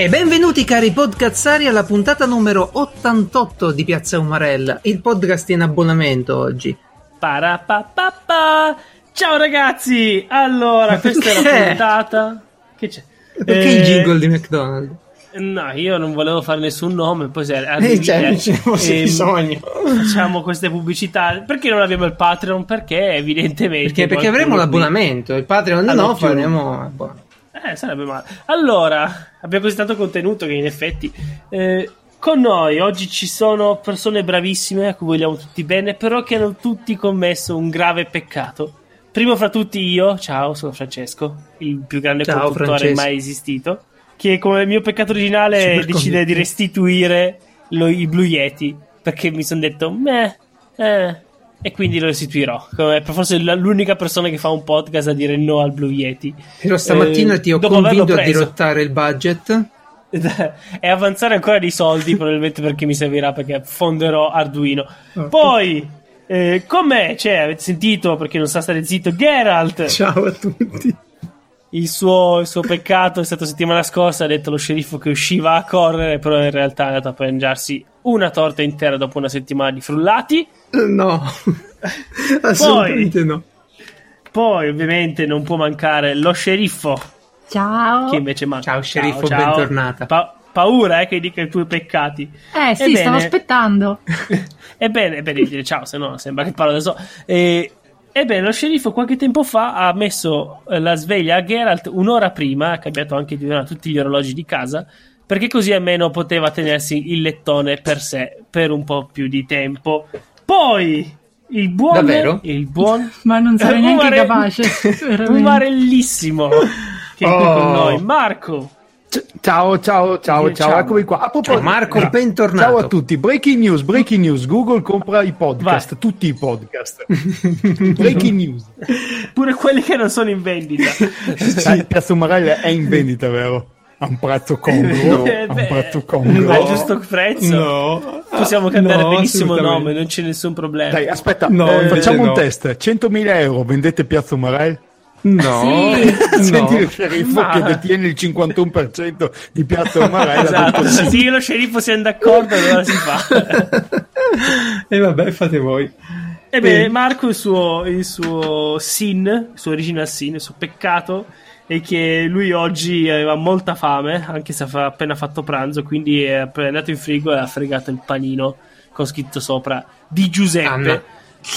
E benvenuti cari podcazzari alla puntata numero 88 di Piazza Umarella, il podcast in abbonamento oggi. Parapapapà. Ciao ragazzi! Allora, questa è la puntata. Che c'è? Perché Eh, il jingle di McDonald's? No, io non volevo fare nessun nome, poi se Eh, arrivi- cioè, eh, non ce ne fosse ehm, bisogno. Facciamo queste pubblicità. Perché non abbiamo il Patreon? Perché evidentemente. Perché, perché avremo l'abbonamento, il Patreon Ah, no, faremo... Eh, sarebbe male. Allora, abbiamo così tanto contenuto che in effetti. eh, con noi oggi ci sono persone bravissime a cui vogliamo tutti bene, però che hanno tutti commesso un grave peccato. Primo fra tutti io, ciao, sono Francesco, il più grande Ciao, mai esistito, che come mio peccato originale Super decide conduttore. di restituire lo- i Blue Yeti, perché mi sono detto, meh, eh, e quindi lo restituirò. Come forse l'unica persona che fa un podcast a dire no al Blue Yeti. Però stamattina Eh, ti ho convinto a dirottare il budget. e avanzare ancora di soldi probabilmente perché mi servirà perché fonderò Arduino Ok. poi eh, con me c'è avete sentito perché non sa stare zitto Geralt Ciao a tutti. Il suo, il suo peccato è stato settimana scorsa ha detto allo sceriffo che usciva a correre però in realtà è andato a mangiarsi una torta intera dopo una settimana di frullati No, assolutamente no. poi ovviamente non può mancare lo sceriffo Ciao. che invece manca Ciao, sceriffo, bentornata. Pa- paura eh, che dica i tuoi peccati Eh sì, Ebbene- stavo aspettando. Ebbene, è bene dire ciao, se no sembra che parlo da solo. E, ebbene, lo sceriffo qualche tempo fa ha messo eh, la sveglia a Geralt un'ora prima, ha cambiato anche di ora tutti gli orologi di casa, perché così almeno poteva tenersi il lettone per sé per un po' più di tempo. Poi, il buon... Davvero? Il buon... Ma non sarei Eh, neanche umare- capace. veramente. Umarellissimo che è qui Oh. con noi. Marco, Ciao, ciao, ciao, Ciao. eccomi qua. A Ciao, Marco, bentornato. Ciao a tutti. Breaking news, breaking news. Google compra i podcast, Vai. tutti i podcast. breaking news. pure quelli che non sono in vendita. Sai, Piazza Umarella è in vendita, vero? A un prezzo congruo. Eh, a un prezzo congruo. Al giusto prezzo. No. Possiamo cambiare No, benissimo nome, non c'è nessun problema. Dai, aspetta, No, eh, facciamo un test. 100.000 euro, vendete Piazza Umarella? No, Senti no. il sceriffo Ma- che detiene il 51% di Piazza Umarella. Esatto, se sì. io e lo sceriffo siamo d'accordo, allora si fa. E vabbè, fate voi. Ebbene, Eh. Marco il suo, il suo sin, il suo original sin, il suo peccato è che lui oggi aveva molta fame, anche se ha appena fatto pranzo, quindi è andato in frigo e ha fregato il panino con scritto sopra di Giuseppe Anna.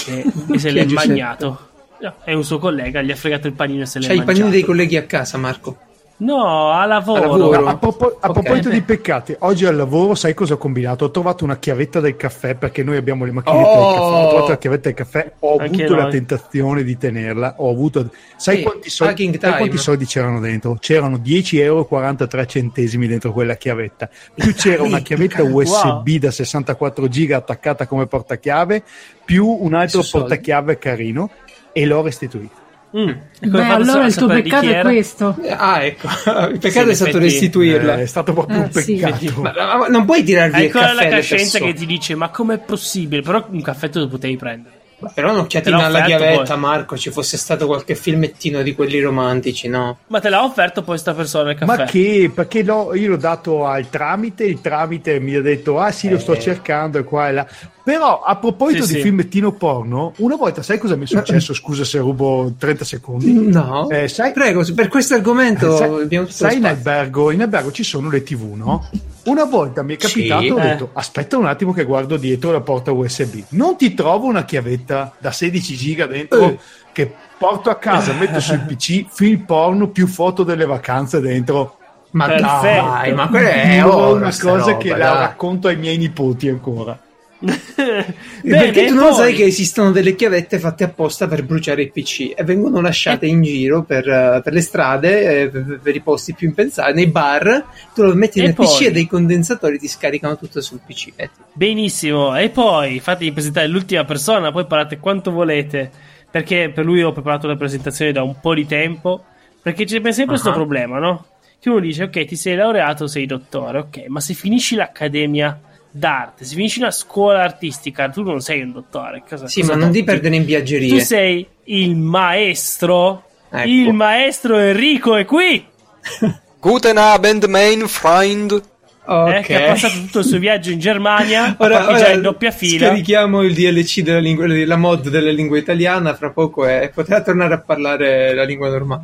e, e se l'è Giuseppe? mangiato. No, è un suo collega, gli ha fregato il panino e se l'è C'hai i panini dei colleghi a casa, Marco. No, a lavoro. A lavoro. A, propo- a Ok. proposito di peccati, oggi al lavoro sai cosa ho combinato? Ho trovato una chiavetta del caffè perché noi abbiamo le macchinette Oh! del caffè. Ho trovato la chiavetta del caffè, ho Anche avuto la noi. tentazione di tenerla. Ho avuto, sai, Sì, quanti soldi, sai quanti soldi c'erano dentro? C'erano 10 euro e 43 centesimi dentro quella chiavetta. Più c'era una chiavetta USB da 64 giga attaccata come portachiave, più un altro portachiave carino e l'ho restituito. Mm. Beh, allora il tuo sapere di peccato chi è questo. Ah, ecco. Il peccato Sì, è stato restituirla. Eh, è stato proprio un Eh, sì. peccato. Ma, ma- ma non puoi tirare via Hai il ancora caffè la coscienza che ti dice: Ma com'è possibile? Però un caffè te lo potevi prendere. Però un'occhiatina alla chiavetta, poi. Marco. Ci fosse stato qualche filmettino di quelli romantici, no? Ma te l'ha offerto poi sta persona il caffè? Ma che? Perché no, io l'ho dato al tramite, il tramite mi ha detto ah sì lo sto Eh. cercando e qua e là. Però a proposito Sì, di sì. filmettino porno, una volta sai cosa mi è successo? Scusa se rubo 30 secondi. No. Eh, sai- Prego, per questo argomento sai, abbiamo tutto sai in albergo, in albergo ci sono le tv, no? Una volta mi è capitato, Sì. ho Eh. detto aspetta un attimo che guardo dietro la porta USB. Non ti trovo una chiavetta da 16 giga dentro Eh. che porto a casa, metto sul PC, film porno più foto delle vacanze dentro. Ma Perfetto. dai, ma quella è ora una cosa roba, che la dai. racconto ai miei nipoti ancora. Bene, Perché tu non poi- sai che esistono delle chiavette fatte apposta per bruciare il PC e vengono lasciate in giro per, eh, per le strade, eh, per, per i posti più impensati, nei bar. Tu lo metti E nel poi? PC e dei condensatori ti scaricano tutto sul PC. Eh, Benissimo, e poi fatevi presentare l'ultima persona, poi parlate quanto volete, perché per lui ho preparato la presentazione da un po' di tempo, perché c'è sempre questo Ah. problema, no? Che uno dice, ok, ti sei laureato, sei dottore, ok, ma se finisci l'accademia d'arte, se finisci una scuola artistica, tu non sei un dottore. Cosa, Sì, cosa ma non di perdere in Tu viaggerie. sei il maestro, Ecco. il maestro Enrico è qui! Guten Abend, mein Freund. Ok. eh, che ha passato tutto il suo viaggio in Germania, Ora, ora, ora già in doppia fila. Scarichiamo il DLC della lingua, la mod della lingua italiana fra poco e potrà tornare a parlare la lingua normale.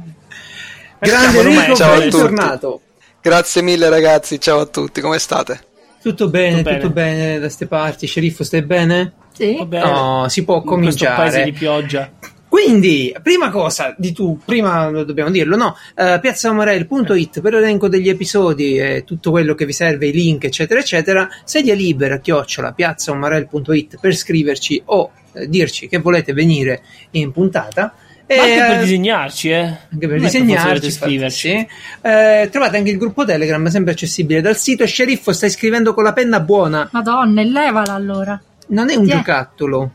Grande Enrico, Ciao a tutti. bentornato. Grazie mille ragazzi, ciao a tutti, come state? Tutto bene, Tutto tutto bene. bene, da ste parti. Sceriffo, stai bene? Sì. Va bene. No, si può in questo paese cominciare. di pioggia. Quindi, prima cosa di tu, prima dobbiamo dirlo, no? Uh, piazzaomarel.it per l'elenco degli episodi e tutto quello che vi serve, i link, eccetera, eccetera. Sedia libera, chiocciola, piazzaomarel.it per scriverci o eh, dirci che volete venire in puntata. Ma anche E, per eh, disegnarci, eh. anche per è disegnarci, forse dovete scriverci. infatti, sì. Eh, trovate anche il gruppo Telegram, sempre accessibile dal sito. Sceriffo, stai scrivendo con la penna buona. Madonna, levala allora. Non è un Sì. giocattolo.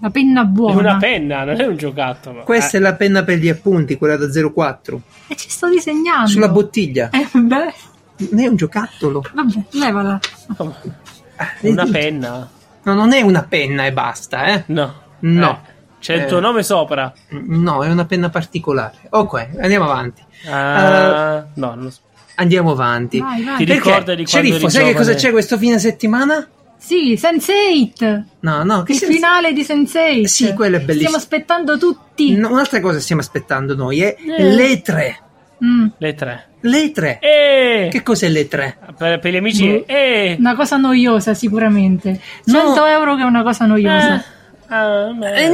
La penna È buona. una penna, non è un giocattolo. Questa Eh, è la penna per gli appunti, quella da 04. E ci sto disegnando. Sulla bottiglia. Eh, beh, Non è un giocattolo. vabbè, levala. Ah, è una penna. No, non è una penna e basta, eh. No. No. Eh, c'è il Eh. tuo nome sopra. No, è una penna particolare. Ok, andiamo avanti. Ah, no, non lo so. Andiamo avanti. Vai, vai. Ti Perché, ricorda di quando Sceriffo, eri sai che cosa c'è questo fine settimana? Sì, Sense8. No, no, che Il senza- finale di Sense8. Sì, quello è bellissimo. Stiamo aspettando tutti. No, un'altra cosa stiamo aspettando noi è Eh. le tre. Mm, Le tre. Le tre. E Che cos'è le tre? per, per gli amici. Mm. E una cosa noiosa, sicuramente. No. 100 euro che è una cosa noiosa. Eh,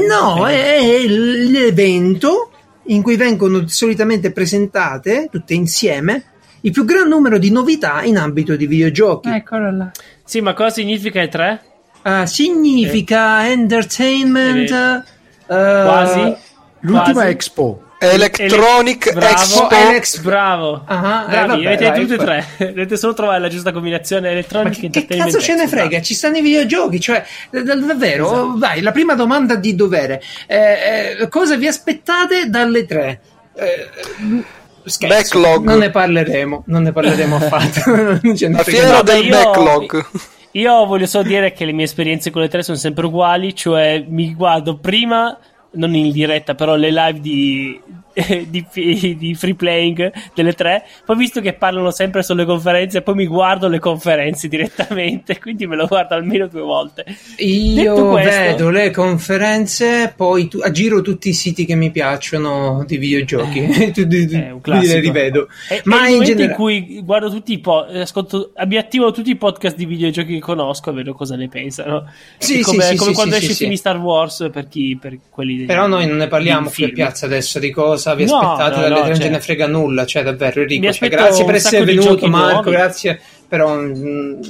no, è, è l'evento in cui vengono solitamente presentate tutte insieme il più gran numero di novità in ambito di videogiochi. Eccolo là. Sì, ma cosa significa le tre? Ah, significa entertainment. eh, Quasi. L'ultima Quasi. Expo. Electronic Ele- bravo, Expo. Elex- Bravo. Ah, eh, Bravi, vabbè, avete dai, tutte e tre. Dovete solo trovare la giusta combinazione Ma elettronica che, che cazzo ce ne frega? Ci stanno i videogiochi, cioè, davvero, Esatto. vai, la prima domanda di dovere. Eh, eh, cosa vi aspettate dalle tre? Eh, scherzo, Backlog. Non ne parleremo, non ne parleremo affatto. Non La fiera del io- backlog. Io voglio solo dire che le mie esperienze con le tre sono sempre uguali, cioè mi guardo prima, non in diretta, però le live di, di, di free playing delle tre, poi visto che parlano sempre sulle conferenze, poi mi guardo le conferenze direttamente, quindi me lo guardo almeno due volte. Io questo- vedo le conferenze, poi tu- aggiro tutti i siti che mi piacciono di videogiochi, Tu- tu- tu- È un classico. rivedo. È, Ma è in generale, in cui guardo tutti i po- ascolto, attivo tutti i podcast di videogiochi che conosco e vedo cosa ne pensano. Sì, come, sì, come sì, quando esce sì, film Star Wars per chi per quelli Però noi non ne parliamo qui a piazza adesso di cosa vi No, aspettate no, dalle no, non ce cioè- ne frega nulla, cioè davvero Enrico, cioè, grazie per essere venuto Marco, nuovi. grazie, però mm,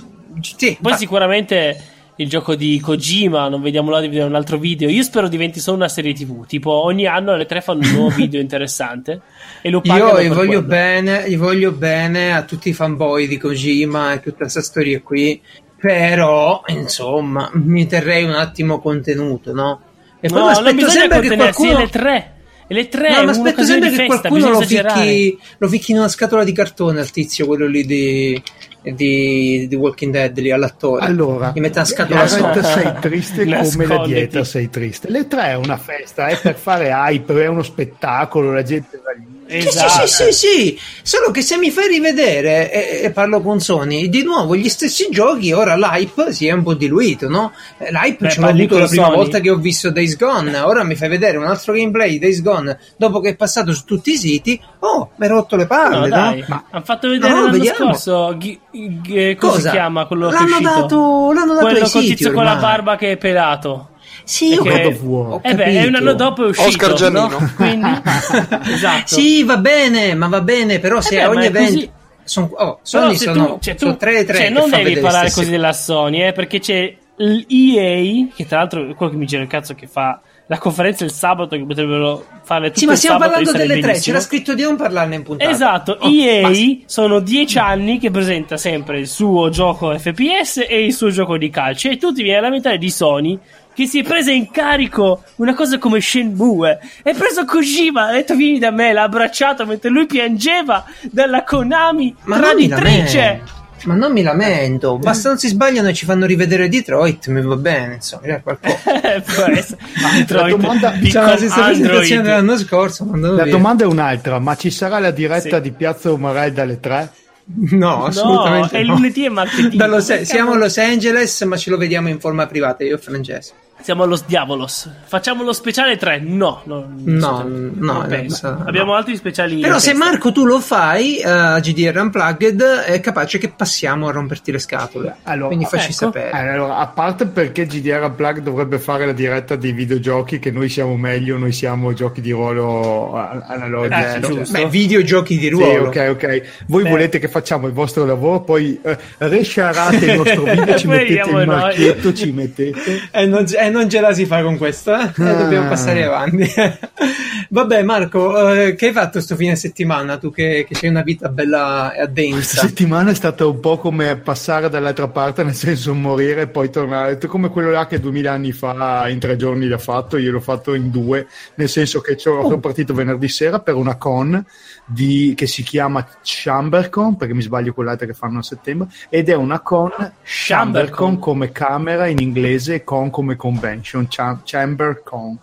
sì, Poi va- sicuramente il gioco di Kojima, non vediamo l'ora di vedere un altro video. Io spero diventi solo una serie TV. Tipo, ogni anno le tre fanno un nuovo video interessante. E lo pagano io gli voglio quello. bene, gli voglio bene a tutti i fanboy di Kojima e tutta questa storia qui, però insomma mi terrei un attimo contenuto, no? E poi No, mi aspetto sempre che qualcuno... le tre. E le tre No, è mi aspetto sempre che festa, qualcuno lo esagerare. ficchi, lo ficchi in una scatola di cartone al tizio, quello lì di, di, di Walking Dead, lì all'attore. Allora, Gli mette una scatola sopra. sei triste come la Nasconditi. dieta sei triste. Le tre è una festa, è per fare hype, è uno spettacolo, la gente va lì. Sì, Esatto. sì, sì, sì, solo che se mi fai rivedere, e, e parlo con Sony, di nuovo gli stessi giochi, ora l'hype si è un po' diluito, no? Eh, L'hype Beh, ce l'ho parli avuto la prima Sony? volta che ho visto Days Gone, ora mi fai vedere un altro gameplay di Days Gone dopo che è passato su tutti i siti, oh, mi hai rotto le No, palle, no? dai, Ma hanno fatto vedere No, l'anno vediamo. scorso. Ghi- ghi- come Cosa? si chiama quello che è L'hanno uscito? dato- l'hanno dato quello col tizio con la barba che è pelato. Sì, ho, Perché- God of War. ho Eh beh, un capito. anno dopo è uscito. Oscar Giannino. no? Quindi, esatto. Sì, va bene, ma va bene, però se beh, a ma ogni evento... così. Son, oh, Sony se sono, tu, cioè, sono tu- tre e tre cioè, non devi parlare stessi- così della Sony, eh, perché c'è l'EA, che tra l'altro è quello che mi gira il cazzo che fa la conferenza il sabato, che potrebbero fare tutto Sì, ma stiamo sabato, parlando delle tre, c'era scritto di non parlarne in puntata. Esatto, Oh, EA basta. sono dieci anni che presenta sempre il suo gioco FPS e il suo gioco di calcio e tu ti vieni a lamentare di Sony che si è presa in carico una cosa come Shenmue è preso Kojima ha detto vieni da me l'ha abbracciato mentre lui piangeva dalla Konami Ma traditrice. Ma non mi lamento, basta non si sbagliano e ci fanno rivedere Detroit, mi va bene, insomma, c'è qualcosa. Detroit, la domanda- C'è Beacon la stessa presentazione dell'anno scorso, La via. domanda è un'altra, ma ci sarà la diretta Sì. di Piazza Umarai dalle 3? No, assolutamente è no. lunedì e martedì. Come siamo a Los Angeles, ma ce lo vediamo in forma privata, io e Francesco. Siamo allo Diavolos. Facciamo lo speciale 3? No, no, No, non no, penso. no. Abbiamo altri speciali. Però se testa. Marco tu lo fai eh, a GDR Unplugged è capace che passiamo a romperti le scatole. Allora, Quindi facci ecco. sapere. Eh, Allora, a parte perché GDR Unplugged dovrebbe fare la diretta dei videogiochi, che noi siamo meglio, noi siamo giochi di ruolo a- analogici. Eh, Cioè, giusto. Beh, videogiochi di Sì, ruolo. ok, ok. Voi Eh. volete che facciamo il vostro lavoro, poi eh, resciarate il nostro video, ci mettete il noi. marchietto, ci mettete. E non, e non ce la si fa con questo, eh? Eh, Ah. dobbiamo passare avanti. Vabbè, Marco, eh, che hai fatto sto fine settimana? Tu che, che hai una vita bella e Questa addensa. settimana è stata un po' come passare dall'altra parte, nel senso morire e poi tornare, come quello là che duemila anni fa in tre giorni l'ha fatto, io l'ho fatto in due, nel senso che sono partito venerdì sera per una con di- che si chiama ChamberCon, perché mi sbaglio quell'altra che fanno a settembre, ed è una con ChamberCon come camera in inglese con come convention, Cham- ChamberCon.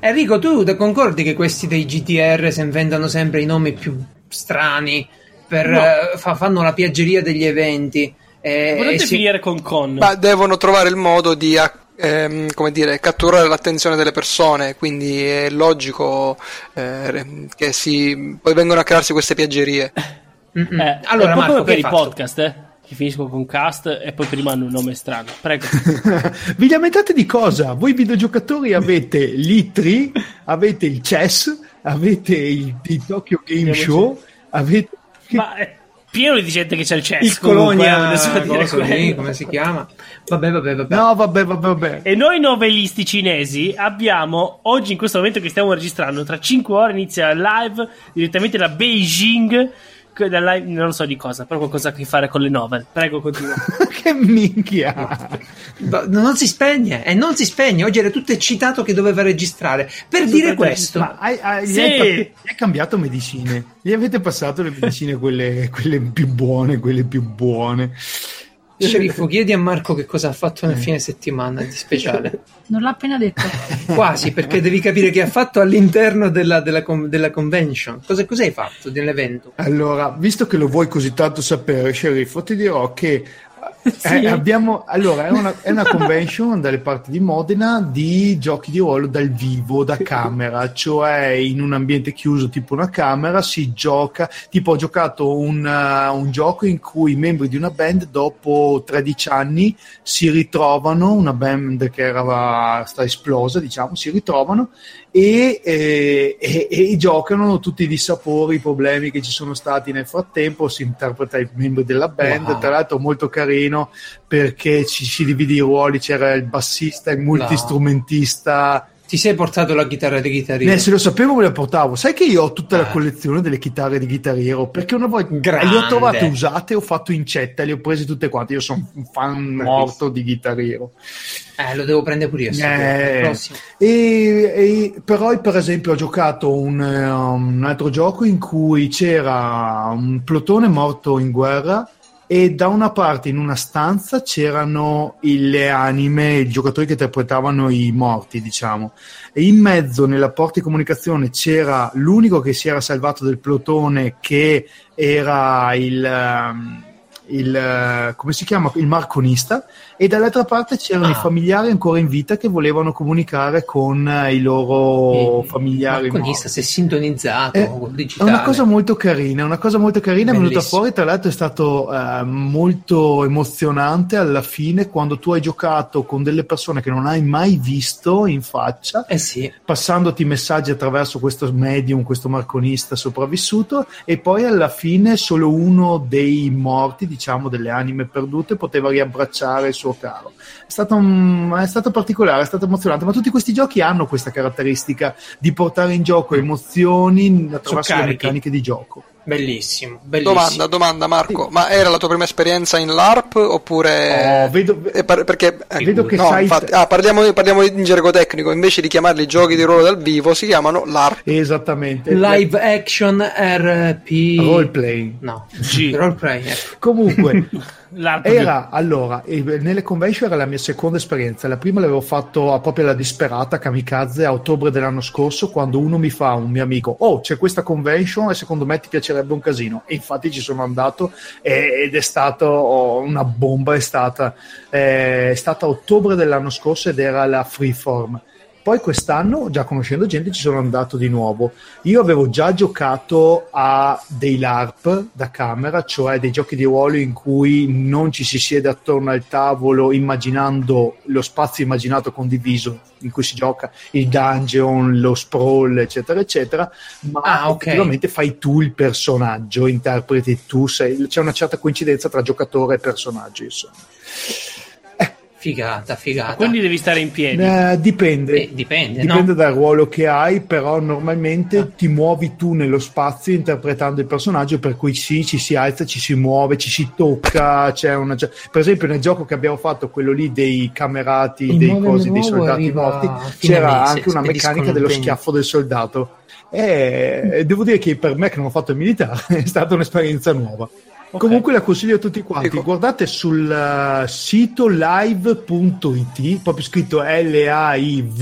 Enrico, tu te concordi che questi dei GTR si inventano sempre i nomi più strani per, No. eh, fa- fanno la piaggeria degli eventi? eh, Potete si- finire con con. Ma devono trovare il modo di ehm, come dire, catturare l'attenzione delle persone, quindi è logico eh, che si, poi vengono a crearsi queste piaggerie. Eh, allora, è un po' Marco, per i podcast, eh? Che finiscono con cast e poi prima hanno un nome strano. Prego. Vi lamentate di cosa? Voi videogiocatori avete l'E3, avete il CES, avete il, il Tokyo Game Show, avete... Ma è pieno di gente che c'è il chess. Il Colonia, eh, dire coso lì, come si chiama? Vabbè, vabbè, vabbè. No, vabbè, vabbè, vabbè. E noi novelisti cinesi abbiamo, oggi in questo momento che stiamo registrando, tra 5 ore inizia il live direttamente da Beijing, live- non lo so di cosa, però qualcosa a che fare con le novel. Prego, continua. che minchia! Non si spegne, e non si spegne. Oggi era tutto eccitato che doveva registrare. Per Tutto dire questo, Ma hai, hai- gli Sì. hai cambiato medicine? Gli avete passato le medicine, quelle, quelle più buone, quelle più buone? Sceriffo, chiedi a Marco che cosa ha fatto nel fine settimana di speciale. Non l'ha appena detto. Quasi, perché devi capire che ha fatto all'interno della, della della convention. Cosa, cosa hai fatto dell'evento? Allora, visto che lo vuoi così tanto sapere, sceriffo, ti dirò che eh, Sì. abbiamo, allora, è una, è una convention dalle parti di Modena di giochi di ruolo dal vivo, da camera, cioè in un ambiente chiuso tipo una camera si gioca, tipo ho giocato un, uh, un gioco in cui i membri di una band dopo 13 anni si ritrovano, una band che era sta esplosa, diciamo, si ritrovano e, eh, e- e giocano tutti i dissapori, i problemi che ci sono stati nel frattempo, si interpreta i membri della band, Wow. tra l'altro molto carino perché ci si divide i ruoli, c'era il bassista, il multistrumentista, Ti sei portato la chitarra di chitarrino? eh, se lo sapevo me la portavo. Sai che io ho tutta la Ah. collezione delle chitarre di chitarriero perché una volta Grande. le ho trovate usate, ho fatto incetta, le ho prese tutte quante.Io sono un fan morto di chitarriero. Eh, lo devo prendere pure io. Eh, e, e- però per esempio ho giocato un, eh, un altro gioco in cui c'era un plotone morto in guerra e da una parte in una stanza c'erano le anime, i giocatori che interpretavano i morti, diciamo, e in mezzo nella porta di comunicazione c'era l'unico che si era salvato del plotone che era il, ehm, il eh, come si chiama? Il marconista e dall'altra parte c'erano Ah. i familiari ancora in vita che volevano comunicare con eh, i loro Il familiari. Marconista si è sintonizzato È col è digitale. una cosa molto carina, una cosa molto carina, è venuta Bellissimo. fuori, tra l'altro è stato eh, molto emozionante alla fine quando tu hai giocato con delle persone che non hai mai visto in faccia Eh sì, passandoti messaggi attraverso questo medium, questo marconista sopravvissuto e poi alla fine solo uno dei morti, diciamo delle anime perdute, poteva riabbracciare il suo caro. È stato, un- è stato particolare, è stato emozionante, ma tutti questi giochi hanno questa caratteristica di portare in gioco emozioni attraverso le meccaniche di gioco. Bellissimo, bellissimo. Domanda, domanda Marco, ma era la tua prima esperienza in LARP oppure... Oh, vedo- Eh, par- perché... eh, Vedo che no, sai- infatti- ah, parliamo, parliamo in gergo tecnico, invece di chiamarli giochi di ruolo dal vivo si chiamano LARP. Esattamente. Live action RP. Roleplay. No, Sì. roleplay. ecco. Comunque, Era allora, eh, nelle convention era la mia seconda esperienza. La prima l'avevo fatto a proprio alla disperata kamikaze a ottobre dell'anno scorso, quando uno mi fa, un mio amico, oh, c'è questa convention e secondo me ti piacerebbe un casino. E infatti ci sono andato e- ed è stato oh, una bomba. È stata, eh, è stata a ottobre dell'anno scorso ed era la Freeform. Poi quest'anno, già conoscendo gente, ci sono andato di nuovo. Io avevo già giocato a dei LARP da camera, cioè dei giochi di ruolo in cui non ci si siede attorno al tavolo immaginando lo spazio immaginato condiviso in cui si gioca il dungeon, lo sprawl, eccetera, eccetera, ma Ah, effettivamente fai tu il personaggio, interpreti tu, sei, c'è una certa coincidenza tra giocatore e personaggio, insomma. Figata, figata. Quindi devi stare in piedi. Eh, dipende. Eh, dipende, Dipende no? dal ruolo che hai, però normalmente ti muovi tu nello spazio interpretando il personaggio, per cui sì, ci si alza, ci si muove, ci si tocca. C'è una... Per esempio, nel gioco che abbiamo fatto, quello lì dei camerati, Il dei cosi, dei soldati morti, c'era anche una meccanica dello schiaffo del soldato. E devo dire che per me, che non ho fatto il militare, è stata un'esperienza nuova. Ok. Comunque la consiglio a tutti quanti. Ecco. Guardate sul eh, sito live.it, proprio scritto L-A-I-V.it,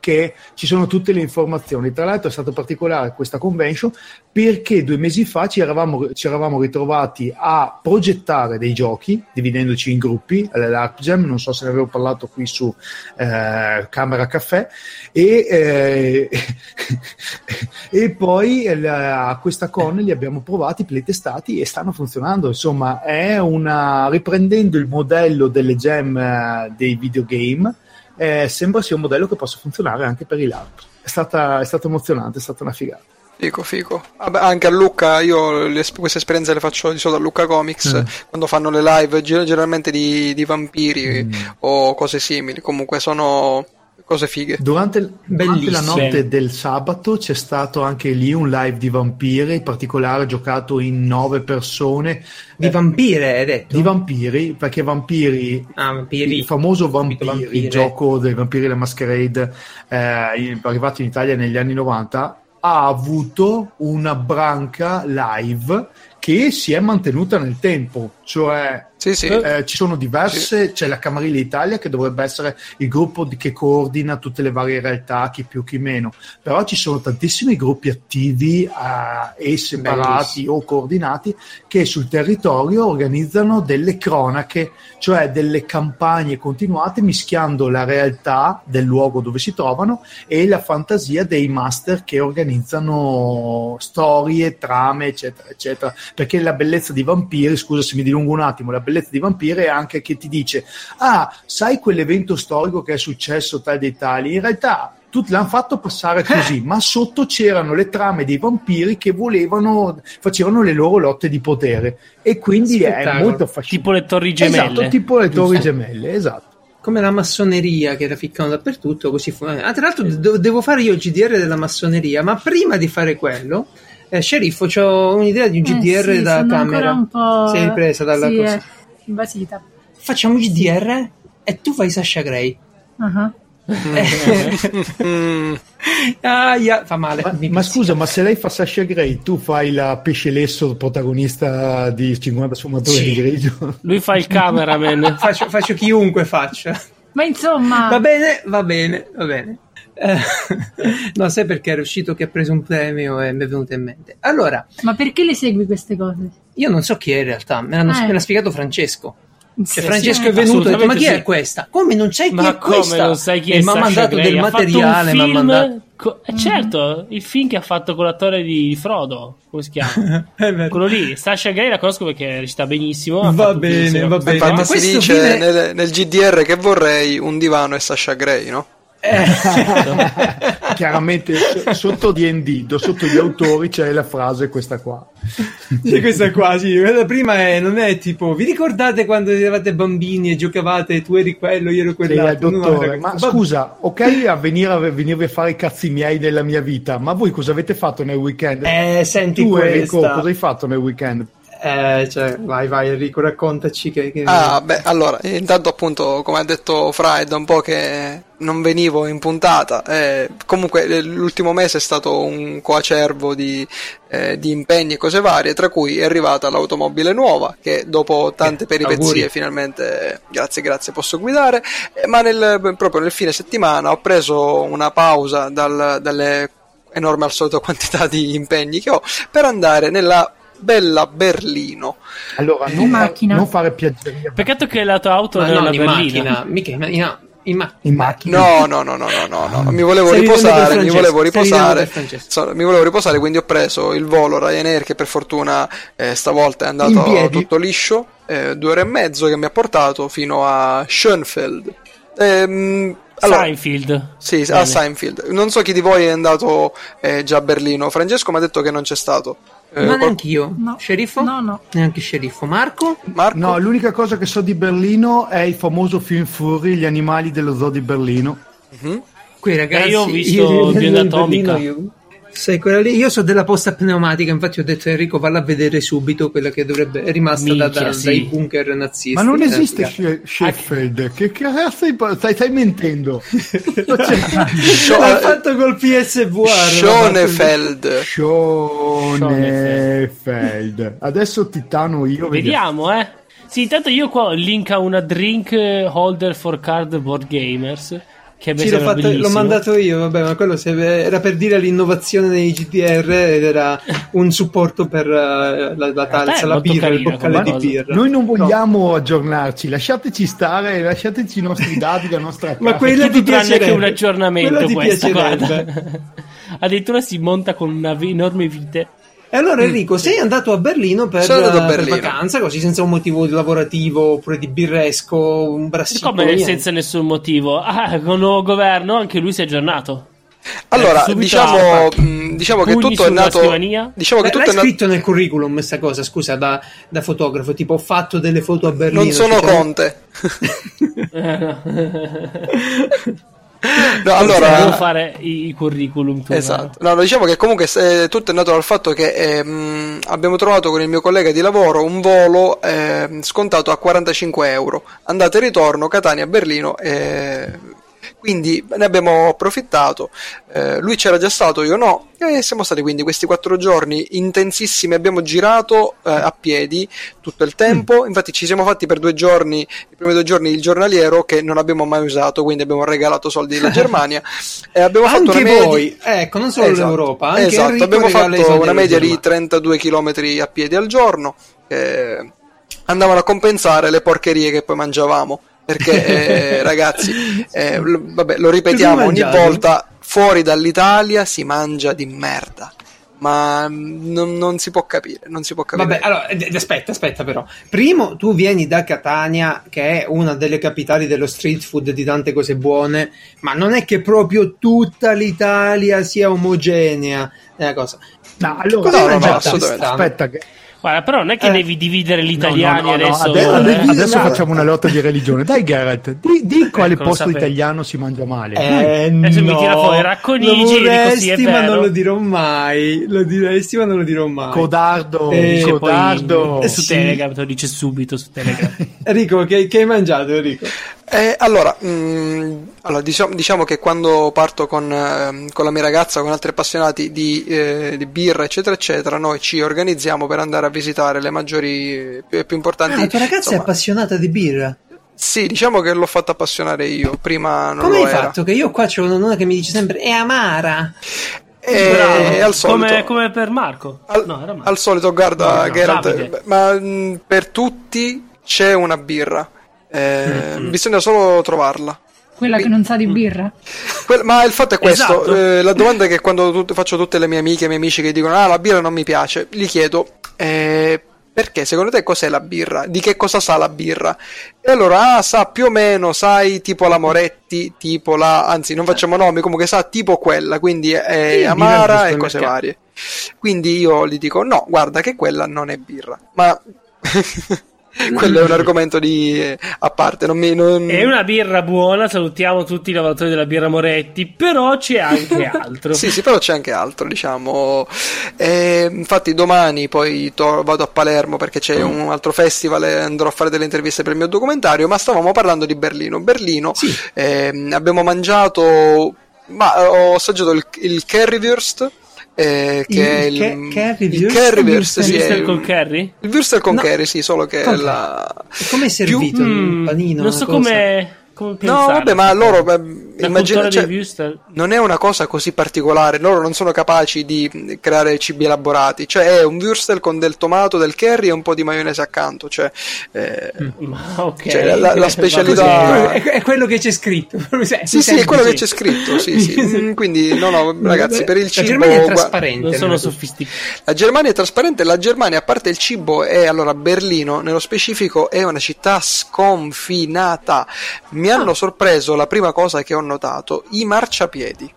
che ci sono tutte le informazioni. Tra l'altro è stato particolare questa convention perché due mesi fa ci eravamo, ci eravamo ritrovati a progettare dei giochi, dividendoci in gruppi, all'Arp Jam, non so se ne avevo parlato qui su eh, Camera Caffè, e, eh, e poi eh, la- a questa con li abbiamo provati, playtestati e stanno funzionando. Insomma, è una riprendendo il modello delle gem eh, dei videogame, eh, sembra sia un modello che possa funzionare anche per i LARP. È stata, è stato emozionante, è stata una figata. Fico, fico. Vabbè, anche a Lucca, io le- queste esperienze le faccio di solito a Lucca Comics, Mm. quando fanno le live, ge- generalmente di, di vampiri Mm. o cose simili. Comunque sono cose fighe. Durante, durante la notte del sabato c'è stato anche lì un live di vampiri, in particolare giocato in nove persone. Di Eh, vampire, hai detto? di vampiri, perché vampiri Ah, vampiri. il famoso Vampiri, vampire. il gioco dei Vampiri la Masquerade eh, arrivato in Italia negli anni 90 ha avuto una branca live che si è mantenuta nel tempo cioè Sì, sì. eh, ci sono diverse, c'è la Camarilla Italia che dovrebbe essere il gruppo di- che coordina tutte le varie realtà, chi più chi meno, però ci sono tantissimi gruppi attivi eh, e separati o coordinati che sul territorio organizzano delle cronache, cioè delle campagne continuate mischiando la realtà del luogo dove si trovano e la fantasia dei master che organizzano storie, trame, eccetera, eccetera. Perché la bellezza di Vampiri, scusa se mi dilungo un attimo, la bellezza di Vampiri è anche che ti dice: Ah, sai quell'evento storico che è successo tal dei tali? In realtà tutti l'hanno fatto passare così, ma sotto c'erano le trame dei vampiri che volevano, facevano le loro lotte di potere. E quindi è Spettacolo. molto affascinante. Tipo le torri gemelle. Esatto, tipo le torri Giusto. gemelle, esatto. Come la massoneria che la ficcano dappertutto, così fu- Ah, tra l'altro de- devo fare io il GDR della massoneria, ma prima di fare quello, eh, sceriffo, ho un'idea di un Eh, GDR sì, da sono camera. un po'... Sei ripresa dalla sì, cosa. eh, basita. Facciamo un GDR e tu fai Sasha Grey. Ah, Mm, Ah, ya, fa male. Ma, ma scusa, ma se lei fa Sasha Grey, tu fai la pesce lesso protagonista di 50 sfumature Sì. di grigio? Lui fa il cameraman. Faccio, faccio chiunque faccia. Ma insomma, Va bene, va bene, va bene. Eh, no, sai perché era uscito che ha preso un premio e mi è venuto in mente. Allora, ma perché le segui queste cose? io non so chi è in realtà, me l'hanno Eh. me l'ha spiegato Francesco. Cioè, Sì, Francesco sì, è venuto e ha detto: Ma chi è questa? Come non sai chi Ma è come questa? non sai chi è e mi ha mandato del Ha materiale. Mi ha mandato. co- eh, certo, il film che ha fatto con l'attore di Frodo, come si chiama? Quello lì, Sasha Grey la conosco perché recita benissimo. ha Va fatto bene, va bene. infatti ma si questo dice nel, nel GDR che vorrei un divano e Sasha Grey, no? Eh. Chiaramente sotto D&D, sotto gli autori c'è la frase questa qua. Sì, questa qua, sì. Quella prima è, non è tipo, vi ricordate quando eravate bambini e giocavate, tu eri quello, io ero quell'altro? No, dottore. Ma va- scusa, ok a venire a venirvi a fare i cazzi miei nella mia vita, ma voi cosa avete fatto nel weekend? Eh, senti tu Enrico, questa. cosa hai fatto nel weekend? Eh, cioè, vai, vai Enrico, raccontaci che... che- Ah, beh, allora, intanto appunto, come ha detto Fra, è da un po' che non venivo in puntata. eh, comunque, eh, l'ultimo mese è stato un coacervo di, eh, di impegni e cose varie, tra cui è arrivata l'automobile nuova, che dopo tante Eh, peripezie auguri. finalmente, grazie, grazie, posso guidare. Eh, ma nel- proprio nel fine settimana ho preso una pausa dal- dalle enorme al solito quantità di impegni che ho per andare nella bella Berlino. Allora, In non, fa- macchina? non fare piaggeria Peccato che la tua auto Ma non è una in berlina. macchina, mica in, in, in ma- in macchina. No, no, no, no, no, no, no, no, mi volevo per riposare, mi volevo riposare, so- mi volevo riposare, quindi ho preso il volo Ryanair che per fortuna eh, stavolta è In andato tutto liscio, eh, due ore e mezzo che mi ha portato fino a Schönfeld. Ehm, allora, Seinfeld. sì, Bene. a Seinfeld. Non so chi di voi è andato eh, già a Berlino. Francesco mi ha detto che non c'è stato. Eh, Ma neanche io. No. Sceriffo? No, no. Neanche sceriffo. Marco? Marco? No, l'unica cosa che so di Berlino è il famoso film Fury, gli animali dello zoo di Berlino. Mhm. Qui ragazzi, Eh, io ho visto nel Bionda Berlino Atomica. io- Sai quella lì? Io so della posta pneumatica, infatti ho detto Enrico valla a vedere subito quella che dovrebbe è rimasta da- Minchia, da- sì. dai bunker nazisti. Ma non Eh, esiste. She- Sheffield, che cazzo stai, stai, stai mentendo? Scho- L'ha fatto col PSVR. Schonefeld. Schonefeld. Adesso titano io. Vediamo, eh. Sì, intanto io qua ho il link a una drink holder for cardboard gamers. Che mi Sì, l'ho, fatto- l'ho mandato io, vabbè, ma quello se- era per dire l'innovazione nei GDR ed era un supporto per eh, la, la talza, la birra, il carina boccale di birra. Noi non No. vogliamo aggiornarci, lasciateci stare, lasciateci i nostri dati, la nostra Ma quella ti tranne che un aggiornamento Quella questa, piacerebbe. guarda. Addirittura si monta con una vi- enorme vite. E allora Enrico, sei andato a Berlino per, a per Berlino. vacanza, così senza un motivo lavorativo oppure di birresco, un brassicolo, Come niente. senza nessun motivo? Ah, con il nuovo governo anche lui si è aggiornato. Allora, subito diciamo, mh, diciamo che tutto è nato. Diciamo che Beh, tutto l'hai è nato. scritto nel curriculum questa cosa, scusa, da, da fotografo, tipo ho fatto delle foto a Berlino. Non sono ci sono- No, Devo allora. fare i, i curriculum. tu, Esatto, no, no, diciamo che comunque eh, tutto è nato dal fatto che ehm, abbiamo trovato con il mio collega di lavoro un volo ehm, scontato a 45 euro, andata e ritorno Catania-Berlino, eh, quindi ne abbiamo approfittato, eh, lui c'era già stato, io no, e siamo stati quindi questi quattro giorni intensissimi, abbiamo girato eh, a piedi tutto il tempo, infatti ci siamo fatti per due giorni, i primi due giorni il giornaliero che non abbiamo mai usato, quindi abbiamo regalato soldi alla Germania. E abbiamo fatto Anche una media voi, ecco, non solo Esatto, l'Europa, anche esatto. Abbiamo fatto una media di Germania. 32 km a piedi al giorno che andavano a compensare le porcherie che poi mangiavamo perché eh, ragazzi eh, l- vabbè, lo ripetiamo ogni mangiato? volta fuori dall'Italia si mangia di merda ma mm, non, non si può capire non si può capire Vabbè, allora, aspetta, aspetta però. Primo, tu vieni da Catania, che è una delle capitali dello street food di tante cose buone, ma non è che proprio tutta l'Italia sia omogenea. È una cosa. No, allora, no, no, aspetta, che- Guarda, però non è che Eh. devi dividere gli No, no, italiani no, no, adesso. adesso, eh. adesso- adesso No. facciamo una lotta di religione. Dai, Garrett, di, di quale Ecco, posto italiano si mangia male. Eh, Adesso mi no, tira fuori Racconigi lo vorresti, sì, ma non lo dirò mai. Lo diresti, ma non lo dirò mai. Codardo, Eh, Poi- codardo. e su Sì. Telegram te lo dice subito su Telegram. Enrico, che, che hai mangiato, Enrico? Eh, allora, mm, allora, diciamo, diciamo che quando parto con, ehm, con la mia ragazza, con altri appassionati di, eh, di birra, eccetera, eccetera, noi ci organizziamo per andare a visitare le maggiori e più, più importanti. Ah, la tua ragazza è insomma, appassionata di birra. Sì, diciamo che l'ho fatta appassionare io, prima non Come lo hai era. fatto? Che io qua c'ho una nonna che mi dice sempre è amara. E. Eh, al solito, come, come per Marco. al, no, era Marco. al solito, guarda, No, no, Geralt, ma mm, per tutti c'è una birra. Eh, Bisogna solo trovarla. Quella che non sa di birra. Quel- ma il fatto è questo: Esatto. eh, la domanda è che quando tut- faccio tutte le mie amiche e i miei amici che dicono ah, la birra non mi piace, gli chiedo. eh, perché secondo te cos'è la birra? Di che cosa sa la birra? E allora, ah, sa più o meno, sai, tipo la Moretti, tipo la, anzi, non facciamo nomi, comunque sa tipo quella, quindi è Sì, amara e cose mercato. varie. Quindi io gli dico, no, guarda che quella non è birra, ma quello è un argomento di, a parte, non mi... Non... È una birra buona, salutiamo tutti i lavoratori della birra Moretti, però c'è anche altro. Sì, sì, però c'è anche altro, diciamo. Eh, infatti domani poi to- vado a Palermo perché c'è Mm. un altro festival e andrò a fare delle interviste per il mio documentario, ma stavamo parlando di Berlino. Berlino, Sì. ehm, abbiamo mangiato, ma eh, ho assaggiato il, il currywurst, eh, che Il è il, ca- il currywurst, sì, è il- col curry? il würstel con No. curry, sì, solo che Con la... E come è servito? Mm, un panino? non so cosa? come, come No, vabbè, ma loro La cultura cioè, non è una cosa così particolare, loro non sono capaci di creare cibi elaborati, cioè è un würstel con del tomato, del curry e un po' di maionese accanto, cioè eh, Ma ok. Cioè, la- la- la specialità- così. È, è quello che c'è scritto. sì, sì, è quello che c'è scritto, sì, sì. Mm, quindi no, no, ragazzi, per il La cibo Germania è trasparente. Non sono sofisticati. la Germania è trasparente, la Germania a parte il cibo è allora Berlino, nello specifico è una città sconfinata. Mi Ah. hanno sorpreso la prima cosa che ho notato, i marciapiedi.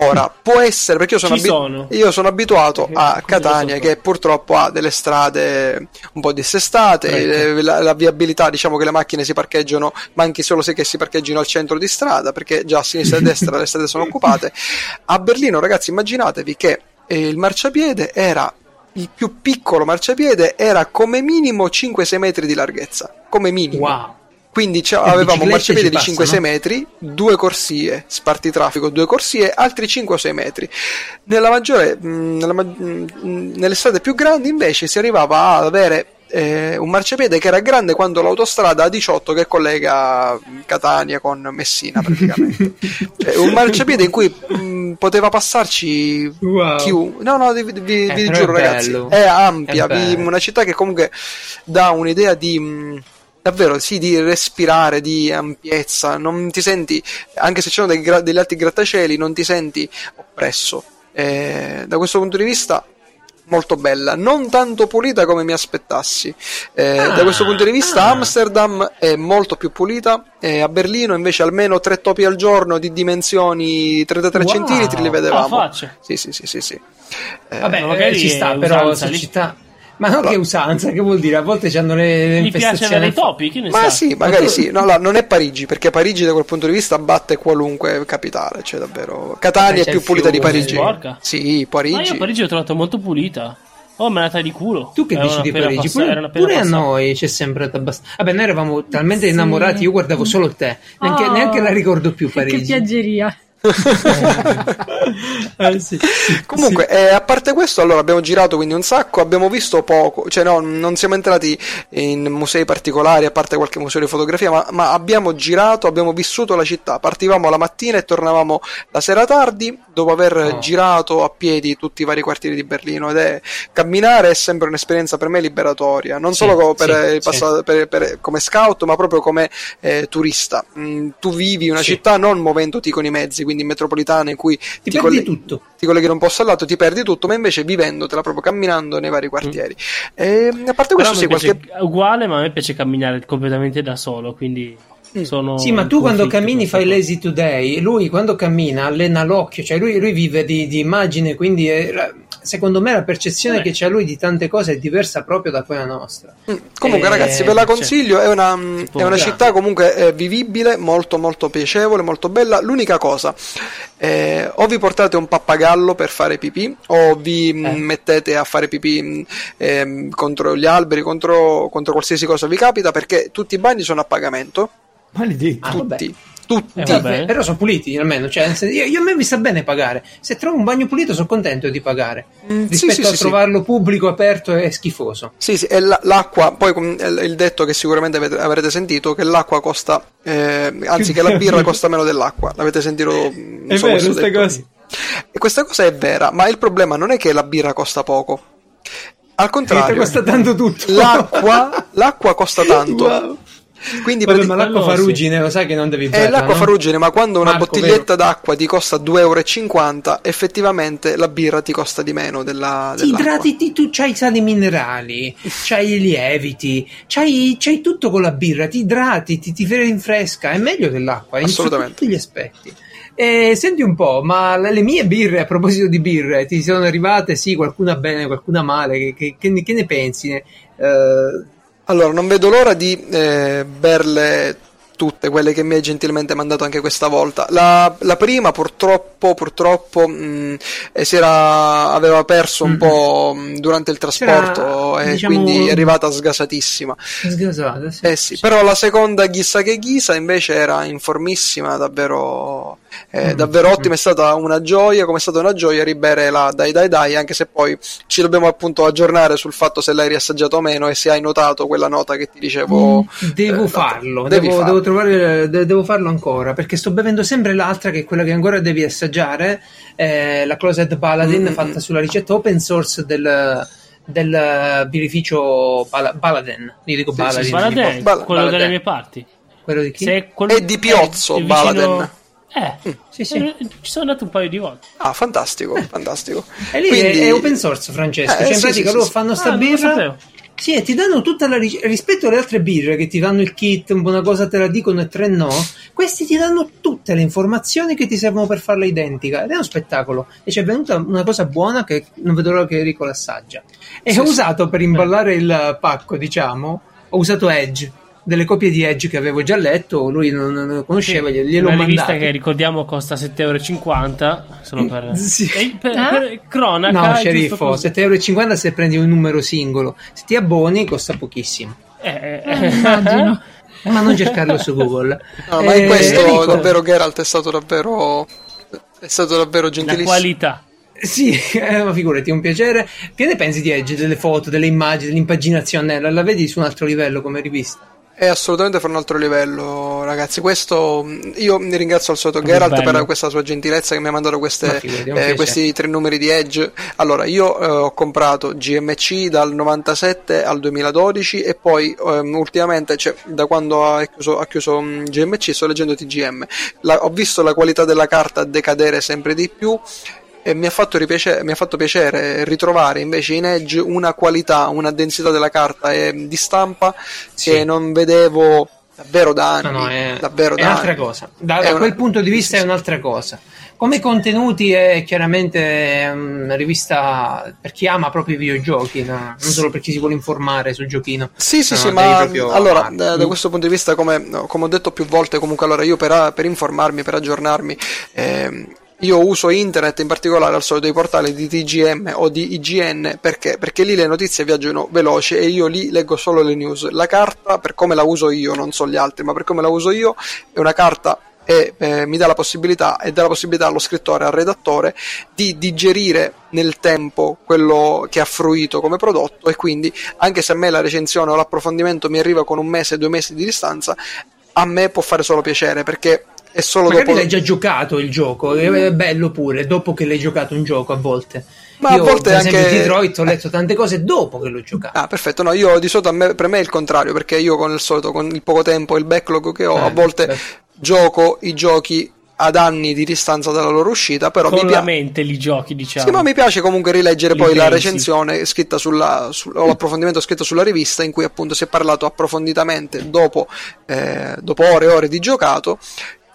Ora, può essere perché io sono, Ci sono. io sono abituato Perché- a Catania che purtroppo ha delle strade un po' dissestate, eh, la, la viabilità diciamo che le macchine si parcheggiano, ma anche solo se che si parcheggino al centro di strada perché già a sinistra e a destra le strade sono occupate. A Berlino ragazzi immaginatevi che eh, il marciapiede era il più piccolo marciapiede era come minimo 5-6 metri di larghezza, come minimo. Wow. Quindi avevamo un marciapiede ci di 5-6 passano? metri, due corsie, spartitraffico, due corsie, altri 5-6 metri. Nella maggiore, mh, nella mh, nelle strade più grandi invece si arrivava ad avere eh, un marciapiede che era grande quanto l'autostrada A18 che collega Catania con Messina praticamente. Cioè, un marciapiede in cui mh, poteva passarci Wow. chiunque. No, no, vi, vi- vi Eh, però giuro ragazzi, è ampia, È vi- una città che comunque dà un'idea di... mh, Davvero, sì, di respirare, di ampiezza, non ti senti, anche se ci sono gra- degli alti grattacieli, non ti senti oppresso. Eh, da questo punto di vista, molto bella, non tanto pulita come mi aspettassi. Eh, Ah, da questo punto di vista, ah. Amsterdam è molto più pulita, e a Berlino invece almeno tre topi al giorno di dimensioni 33 Wow. centimetri li Ah, vedevamo. faccia. Sì, sì, sì, sì. sì. Eh, Vabbè, Ma magari eh, ci sta, però lì. città. Ma non che usanza, che vuol dire? A volte hanno le, le Gli piace infestazioni. avere i topi? Che ne Ma sa? sì, magari sì. No, no, non è Parigi, perché Parigi da quel punto di vista batte qualunque capitale, cioè davvero. Catania è più pulita di Parigi. sporca. Sì, Ma Parigi. io a Parigi l'ho trovata molto pulita. Oh, me l'ha data di culo. Tu che Erano dici di Parigi? passa- Pure, pure a noi c'è sempre abbastanza. Vabbè, noi eravamo talmente Sì. innamorati, io guardavo solo te. Neanche, Oh. neanche la ricordo più Che Parigi. piaggeria. Eh, sì, sì, Comunque, eh, a parte questo, allora abbiamo girato quindi un sacco, abbiamo visto poco, cioè no, non siamo entrati in musei particolari, a parte qualche museo di fotografia, ma, ma abbiamo girato, abbiamo vissuto la città. Partivamo la mattina e tornavamo la sera tardi, dopo aver Oh. girato a piedi tutti i vari quartieri di Berlino. Ed è camminare è sempre un'esperienza per me liberatoria, non Sì, solo per, sì, il passato- per- per- come scout, ma proprio come eh, turista. Mm, tu vivi una Sì. città non muovendoti con i mezzi, quindi in metropolitana in cui Ti, ti perdi colle- tutto. ti colleghi da un posto all'altro, ti perdi tutto, ma invece vivendotela proprio camminando nei vari quartieri. E, a parte questo, sì, qualche. è uguale, ma a me piace camminare completamente da solo, quindi Mm. sono Sì, ma tu quando cammini fai lazy today, lui quando cammina allena l'occhio, cioè lui, lui vive di, di immagine, quindi è- secondo me la percezione Vabbè. che c'ha lui di tante cose è diversa proprio da quella nostra. Comunque, Eh, ragazzi, ve la cioè, consiglio. È una, mm, è una città comunque eh, vivibile, molto, molto piacevole, molto bella. L'unica cosa, eh, o vi portate un pappagallo per fare pipì, o vi mm, Eh. mettete a fare pipì mm, ehm, contro gli alberi, contro, contro qualsiasi cosa vi capita, perché tutti i bagni sono a pagamento. Maledetto. Ah. Tutti. Tutti. Eh, Sì, però sono puliti almeno. Cioè, io, io a me mi sta bene pagare. Se trovo un bagno pulito, sono contento di pagare. Mm, sì, Rispetto sì, a sì, sì. trovarlo pubblico, aperto e schifoso. Sì, sì, e la- l'acqua, poi com- il detto che sicuramente avete- avrete sentito, che l'acqua costa, eh, anzi che la birra costa meno dell'acqua, l'avete sentito? non so questo detto. E questa cosa è vera, ma il problema non è che la birra costa poco, al contrario, costa tanto tutto. l'acqua, l'acqua costa tanto. Wow. Quindi Vabbè, ma l'acqua quello sì. farugine lo sai che non devi è berla, l'acqua no? farugine, ma quando una Marco, bottiglietta d'acqua ti costa 2,50 euro, effettivamente la birra ti costa di meno della, Ti dell'acqua. idrati, ti- tu c'hai i sali minerali, c'hai i lieviti, c'hai, c'hai tutto con la birra, ti idrati, ti, ti rinfresca, è meglio dell'acqua, in Assolutamente. tutti gli aspetti. E senti un po', ma le le mie birre, a proposito di birre, ti sono arrivate, sì, qualcuna bene, qualcuna male, che, che- che ne- che ne pensi? Eh, Allora, non vedo l'ora di eh, berle tutte quelle che mi hai gentilmente mandato anche questa volta. La, la prima, purtroppo, purtroppo mh, eh, si era, aveva perso un Mm. po' durante il trasporto C'era, e diciamo, quindi è arrivata sgasatissima. sgasata, sì. Eh sì, però la seconda Ghisa che Ghisa invece era informissima, davvero, eh, Mm. davvero ottima, è stata una gioia, come è stata una gioia ribere la Dai Dai Dai, anche se poi ci dobbiamo appunto aggiornare sul fatto se l'hai riassaggiato o meno e se hai notato quella nota che ti dicevo. Devo eh, farlo, devo, farlo. devo trovare, de- devo farlo ancora perché sto bevendo sempre l'altra che è quella che ancora devi assaggiare, eh, la Closet Paladin Mm, mm, fatta mm. sulla ricetta open source del, del birrificio Bala- Baladin. Io dico Sì, Baladin. sì, sì. Baladin, Bal- quello Baladin. delle mie parti. Quello di chi? Se è quello- È di Piozzo, è vicino-. Eh, Sì, sì. eh, ci sono andato un paio di volte. Ah, fantastico, fantastico. E lì Quindi- è, open source, Francesco. Eh, cioè, in sì, pratica sì, loro sì, fanno sta Ah, birra. Sì, e ti danno tutta la ricetta rispetto alle altre birre che ti danno il kit, una cosa te la dicono e tre no. Questi ti danno tutte le informazioni che ti servono per farla identica ed è uno spettacolo. E ci è venuta una cosa buona che non vedo l'ora che Enrico l'assaggia. E Sì, ho sì. usato per imballare il pacco, diciamo, ho usato Edge, delle copie di Edge che avevo già letto, lui non, non conosceva, Sì, gliel'ho una rivista mandato. che ricordiamo costa 7,50 euro solo per, Sì. e per, Ah? per cronaca. No, sceriffo, così. 7,50 euro se prendi un numero singolo. Se ti abboni costa pochissimo. Eh, eh, Eh, immagino. Ma non cercarlo su Google. No, ma in Eh, questo Enrico, davvero Geralt è stato davvero è stato davvero la gentilissimo. qualità. Sì, eh, ma figurati, è un piacere. Che ne pensi di Edge, delle foto, delle immagini, dell'impaginazione? La, la vedi su un altro livello come rivista? È assolutamente fra un altro livello, ragazzi. Questo mh, io mi ringrazio al solito Geralt per questa sua gentilezza che mi ha mandato Ma queste, eh, questi tre numeri di Edge. Allora, io eh, ho comprato GMC dal 97 al 2012 e poi ehm, ultimamente, cioè da quando ha chiuso, ha chiuso mh, GMC, sto leggendo TGM. La- ho visto la qualità della carta decadere sempre di più. E mi ha, fatto ripiace- mi ha fatto piacere ritrovare invece in Edge una qualità, una densità della carta e di stampa Sì. che non vedevo davvero da anni. No, no, è, davvero è da un'altra anni. cosa. Da, da una- quel punto di vista è un'altra cosa. Come contenuti è chiaramente una rivista per chi ama proprio i videogiochi, no? non solo per chi si vuole informare sul giochino. Sì, sì, sì, ma proprio allora da, da questo punto di vista, come, come ho detto più volte, comunque allora io per, per informarmi, per aggiornarmi, ehm, io uso internet, in particolare al solito i portali di TGM o di IGN, perché? Perché lì le notizie viaggiano veloci e io lì leggo solo le news. La carta, per come la uso io, non so gli altri, ma per come la uso io, è una carta e eh, mi dà la possibilità e dà la possibilità allo scrittore, al redattore di digerire nel tempo quello che ha fruito come prodotto e quindi anche se a me la recensione o l'approfondimento mi arriva con un mese, due mesi di distanza, a me può fare solo piacere perché è solo Magari dopo l'hai già giocato il gioco, è bello pure, dopo che l'hai giocato un gioco a volte. Ma a Io, volte per esempio, anche- Detroit ho letto tante cose dopo che l'ho giocato. Ah, perfetto. No, io di solito a me- per me è il contrario, perché io con il solito, con il poco tempo e il backlog che ho, Eh, a volte beh. gioco i giochi ad anni di distanza dalla loro uscita, però mi Con la piace. li giochi, diciamo. Sì, ma mi piace comunque rileggere Li poi la pensi. recensione scritta sulla, sul- o l'approfondimento scritto sulla rivista in cui appunto si è parlato approfonditamente dopo, eh, dopo ore e ore di giocato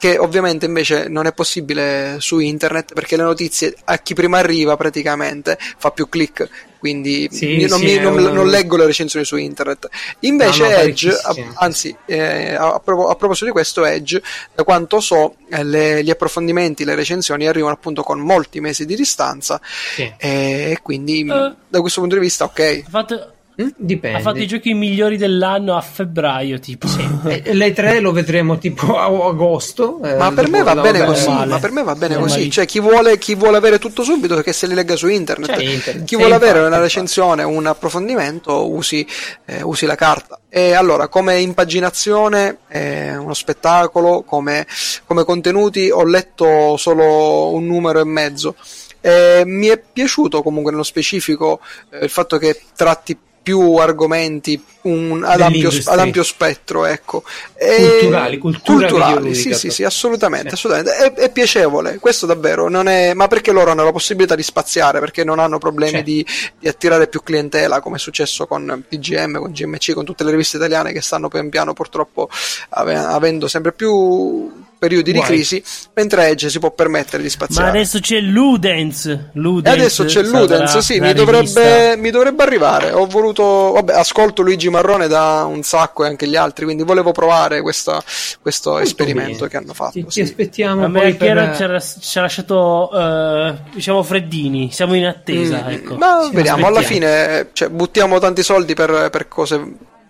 che ovviamente invece non è possibile su internet perché le notizie a chi prima arriva praticamente fa più click quindi Sì, io non, sì, mi- non- un- non leggo le recensioni su internet invece No, no, Edge a- anzi eh, a, a pro- a proposito di questo Edge da quanto so eh, le- gli approfondimenti le recensioni arrivano appunto con molti mesi di distanza Sì. e quindi Eh. da questo punto di vista ok fatto? Dipende. ha fatto i giochi migliori dell'anno a febbraio, tipo. Eh, Le tre lo vedremo tipo a agosto. eh, ma per dopo me va bene così ma per me va bene così cioè chi vuole, chi vuole avere tutto subito che se li legga su internet C'è internet. chi Sì, vuole avere una recensione un approfondimento usi, eh, usi la carta e allora come impaginazione è uno spettacolo come, come contenuti ho letto solo un numero e mezzo Eh, mi è piaciuto comunque nello specifico eh, il fatto che tratti più argomenti un, ad, ampio, ad ampio spettro, ecco. Culturali, cultura videoludica sì, sì, sì, assolutamente, Sì. assolutamente. È, è piacevole, questo davvero, non è, ma perché loro hanno la possibilità di spaziare, perché non hanno problemi Certo. di, di attirare più clientela, come è successo con PGM, con GMC, con tutte le riviste italiane che stanno pian piano purtroppo ave- avendo sempre più periodi di Guai. crisi, mentre Edge si può permettere di Ma spaziare. adesso c'è Ludens. E Ludens adesso c'è Ludens, sì, la mi dovrebbe, mi dovrebbe arrivare. Ho voluto, vabbè, ascolto Luigi Marrone da un sacco e anche gli altri, quindi volevo provare questa- questo Molto esperimento bene. che hanno fatto. Ti, ti sì. aspettiamo A me poi Chiara per... ci ha, ci lasciato, eh, diciamo, freddini. Siamo in attesa. Mm, ecco. Ma Sì, vediamo, alla fine cioè, buttiamo tanti soldi per, per cose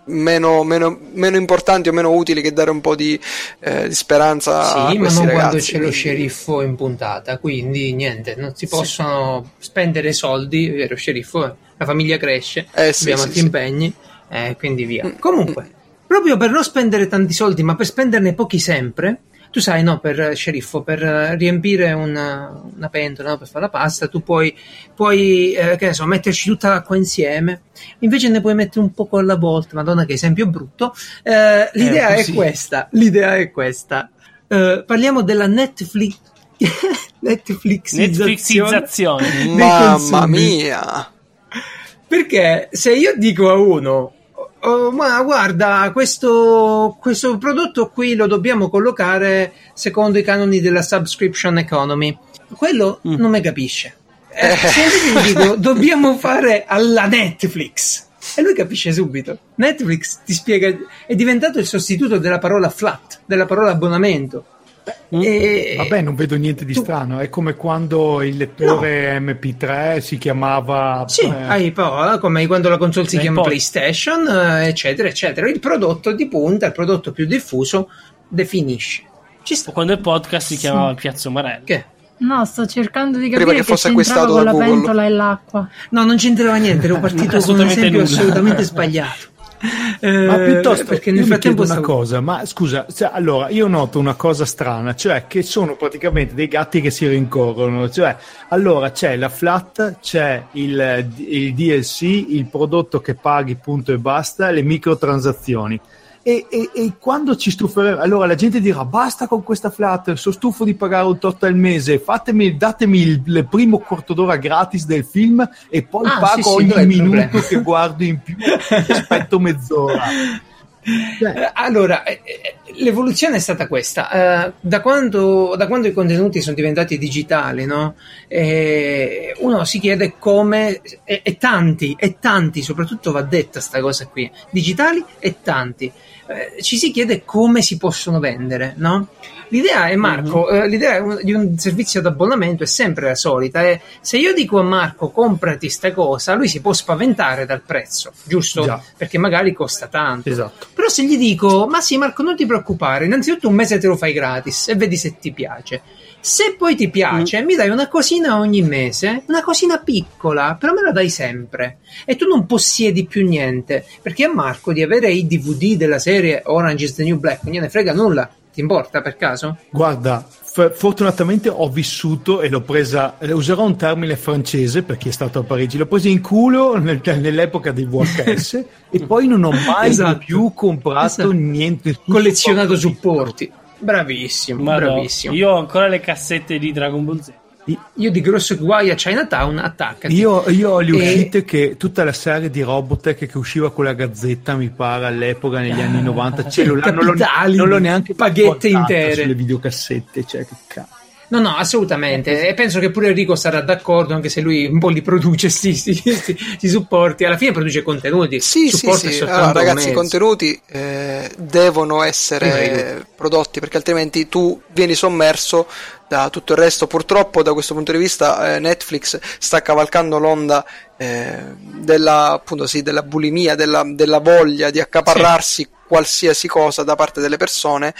meno, meno- meno importanti o meno utili che dare un po' di, eh, di speranza a Sì, ma questi non ragazzi. quando c'è lo sceriffo in puntata, quindi niente, non si possono spendere soldi, è vero, sceriffo, la famiglia cresce, Eh, sì, abbiamo sì, altri sì. impegni e quindi via. Mm. Comunque, proprio per non spendere tanti soldi, ma per spenderne pochi sempre, tu sai, no, per eh, sceriffo, per eh, riempire una, una pentola, no, per fare la pasta, tu puoi, puoi eh, che ne so, metterci tutta l'acqua insieme, invece ne puoi mettere un poco alla volta, madonna che esempio brutto. Eh, l'idea è così. questa, l'idea è questa. Eh, parliamo della Netflix Netflixizzazione Netflixizzazione. Mamma mia! Perché se io dico a uno, "Oh, ma guarda, questo, questo prodotto qui lo dobbiamo collocare secondo i canoni della subscription economy, quello Mm. non mi capisce. Eh, se invece gli dico, dobbiamo fare alla Netflix. E lui capisce subito. Netflix ti spiega, è diventato il sostituto della parola flat, della parola abbonamento. E- Vabbè, non vedo niente di tu- strano. È come quando il lettore MP3 si chiamava. Sì, eh, iPod, come quando la console si chiama PlayStation, eh, eccetera, eccetera. Il prodotto di punta, il prodotto più diffuso, definisce. Ci sta. quando il podcast si chiamava Piazzo Marello. Che? No, sto cercando di Prima capire che che, fosse c'entrava acquistato con la Google. pentola e l'acqua. No, non c'entrava niente, ero partito con un esempio nulla. assolutamente sbagliato. Eh, Ma piuttosto, perché nel frattempo chiedo una stavo- cosa, ma scusa, cioè, allora io noto una cosa strana, cioè che sono praticamente dei gatti che si rincorrono, cioè allora c'è la flat, c'è il, il DLC, il prodotto che paghi punto e basta, le microtransazioni. E, e- e quando ci stuferemo, allora la gente dirà basta con questa flat, sono stufo di pagare un tot al mese, fatemi, datemi il, il primo quarto d'ora gratis del film e poi Ah, pago sì, sì, ogni minuto che guardo in più, aspetto mezz'ora. Eh, allora, eh, eh, l'evoluzione è stata questa. Da, quando, da quando i contenuti sono diventati digitali, no? Uno si chiede come, e, tanti, e tanti, soprattutto va detta sta cosa qui, digitali e tanti, ci si chiede come si possono vendere, no? L'idea è, Marco, eh, l'idea di un servizio d'abbonamento è sempre la solita. È, se io dico a Marco comprati sta cosa, lui si può spaventare dal prezzo, giusto? Già. Perché magari costa tanto. esatto. Però se gli dico, ma sì Marco non ti preoccupare, innanzitutto un mese te lo fai gratis e vedi se ti piace. Se poi ti piace, mi dai una cosina ogni mese, una cosina piccola, però me la dai sempre. E tu non possiedi più niente, perché a Marco di avere i DVD della serie Orange is the New Black non gliene frega nulla. Ti importa per caso? Guarda, f- fortunatamente ho vissuto e l'ho presa, userò un termine francese per chi è stato a Parigi, l'ho presa in culo nel- nell'epoca dei VHS e poi non ho mai Esatto. più comprato Esatto. niente. Collezionato supporti. Bravissimo, Ma no, bravissimo. io ho ancora le cassette di Dragon Ball Z. Io di grosso guai a Chinatown, attaccati. Io, io ho le E- uscite che tutta la serie di Robotech che usciva con la gazzetta, mi pare all'epoca negli anni 90, ce l'ho, non, l'ho, capitali, non l'ho neanche paghette guardata intere. sulle videocassette, cioè che cazzo. No, no, assolutamente. E penso che pure Enrico sarà d'accordo, anche se lui un po' li produce, sti, sti, sti- sti supporti. Alla fine produce contenuti. Sì, sì, sì. Allora, ragazzi, i contenuti eh, devono essere prodotti perché altrimenti tu vieni sommerso da tutto il resto. Purtroppo, da questo punto di vista, eh, Netflix sta cavalcando l'onda eh, della, appunto, sì, della bulimia, della, della voglia di accaparrarsi qualsiasi cosa da parte delle persone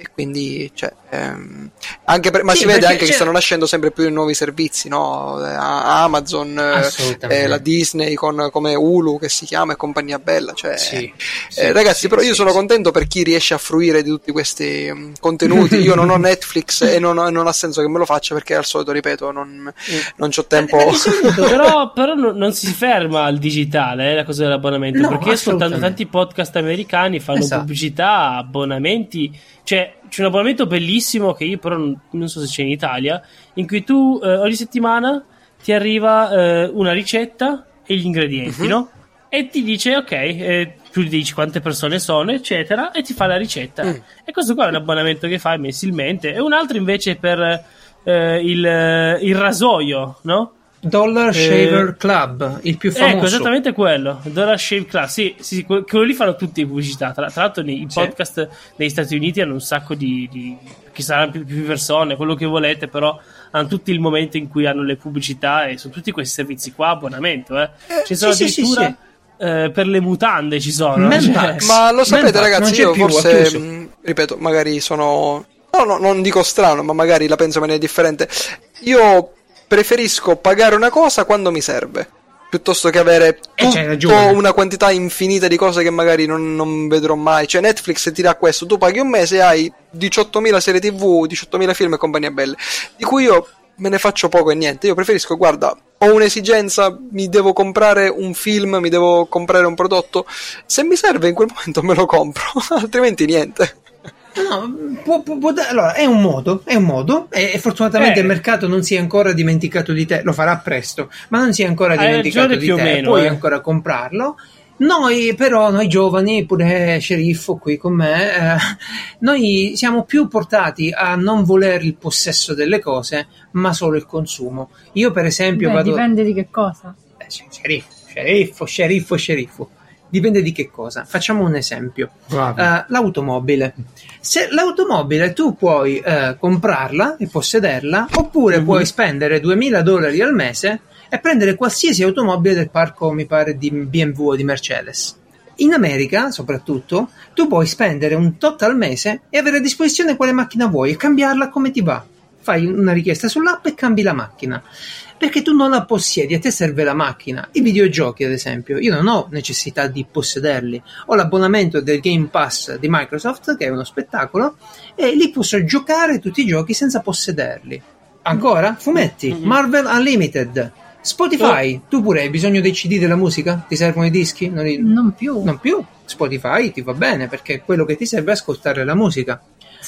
e quindi cioè, ehm, anche per- ma Sì, si vede anche che c'è- stanno nascendo sempre più nuovi servizi no? Eh, Amazon eh, eh, la Disney con, come Hulu che si chiama e compagnia bella cioè, Sì, sì, eh, ragazzi sì, però io sì, sono sì. contento per chi riesce a fruire di tutti questi mm, contenuti io non ho Netflix e non, ho- non ha senso che me lo faccia perché al solito ripeto non, non ho tempo Eh, solito- però, però non, non si ferma al digitale eh, la cosa dell'abbonamento No, perché ascoltando tanti podcast americani fanno Esatto. pubblicità abbonamenti cioè c'è un abbonamento bellissimo che io però non, non so se c'è in Italia in cui tu eh, ogni settimana ti arriva eh, una ricetta e gli ingredienti Mhm. no? e ti dice ok eh, tu gli dici quante persone sono eccetera e ti fa la ricetta Mm. e questo qua è un abbonamento che fai mensilmente e un altro invece per eh, il, il rasoio no? Dollar Eh, Shaver Club, il più famoso. Ecco, esattamente quello. Dollar Shave Club. Sì, sì, sì, que- quello lì fanno tutti in pubblicità. Tra, tra l'altro, nei, Sì. podcast negli Stati Uniti hanno un sacco di. di ci saranno più, più persone, quello che volete, però hanno tutti il momento in cui hanno le pubblicità e su tutti questi servizi qua, abbonamento. Eh. Ci sono sì, sì, addirittura sì, eh, per le mutande ci sono. Man Cioè. Ma lo sapete, Man ragazzi, io più, forse, mh, ripeto, magari sono. No, no, non dico strano, ma magari la penso in maniera differente. Io preferisco pagare una cosa quando mi serve. Piuttosto che avere Eh, una quantità infinita di cose che magari non, non vedrò mai. Cioè, Netflix ti dà questo: tu paghi un mese e hai 18.000 serie TV, 18.000 film e compagnia belle. Di cui io me ne faccio poco e niente. Io preferisco, guarda, ho un'esigenza, mi devo comprare un film, mi devo comprare un prodotto. Se mi serve in quel momento me lo compro, altrimenti niente. No, può- può- può da- allora, è un modo, è un modo, e, e fortunatamente Eh. il mercato non si è ancora dimenticato di te, lo farà presto, ma non si è ancora Hai dimenticato ragione di te, meno, puoi eh. ancora comprarlo. Noi però, noi giovani, pure sceriffo qui con me, eh, noi siamo più portati a non voler il possesso delle cose, ma solo il consumo. Io per esempio Beh, vado... dipende di che cosa. Eh, sì, sceriffo, sceriffo, sceriffo, sceriffo. Dipende di che cosa. Facciamo un esempio. Eh, l'automobile. Se l'automobile tu puoi eh, comprarla e possederla, oppure Mhm. puoi spendere 2000 dollari al mese e prendere qualsiasi automobile del parco, mi pare, di BMW o di Mercedes. In America, soprattutto, tu puoi spendere un tot al mese e avere a disposizione quale macchina vuoi e cambiarla come ti va. Fai una richiesta sull'app e cambi la macchina. Perché tu non la possiedi, a te serve la macchina. I videogiochi, ad esempio, io non ho necessità di possederli. Ho l'abbonamento del Game Pass di Microsoft, che è uno spettacolo, e lì posso giocare tutti i giochi senza possederli. Ancora? Fumetti, Mhm. Marvel Unlimited, Spotify. Tu pure hai bisogno dei CD della musica? Ti servono i dischi? Non, li- Non più. non più. Spotify ti va bene perché quello che ti serve è ascoltare la musica.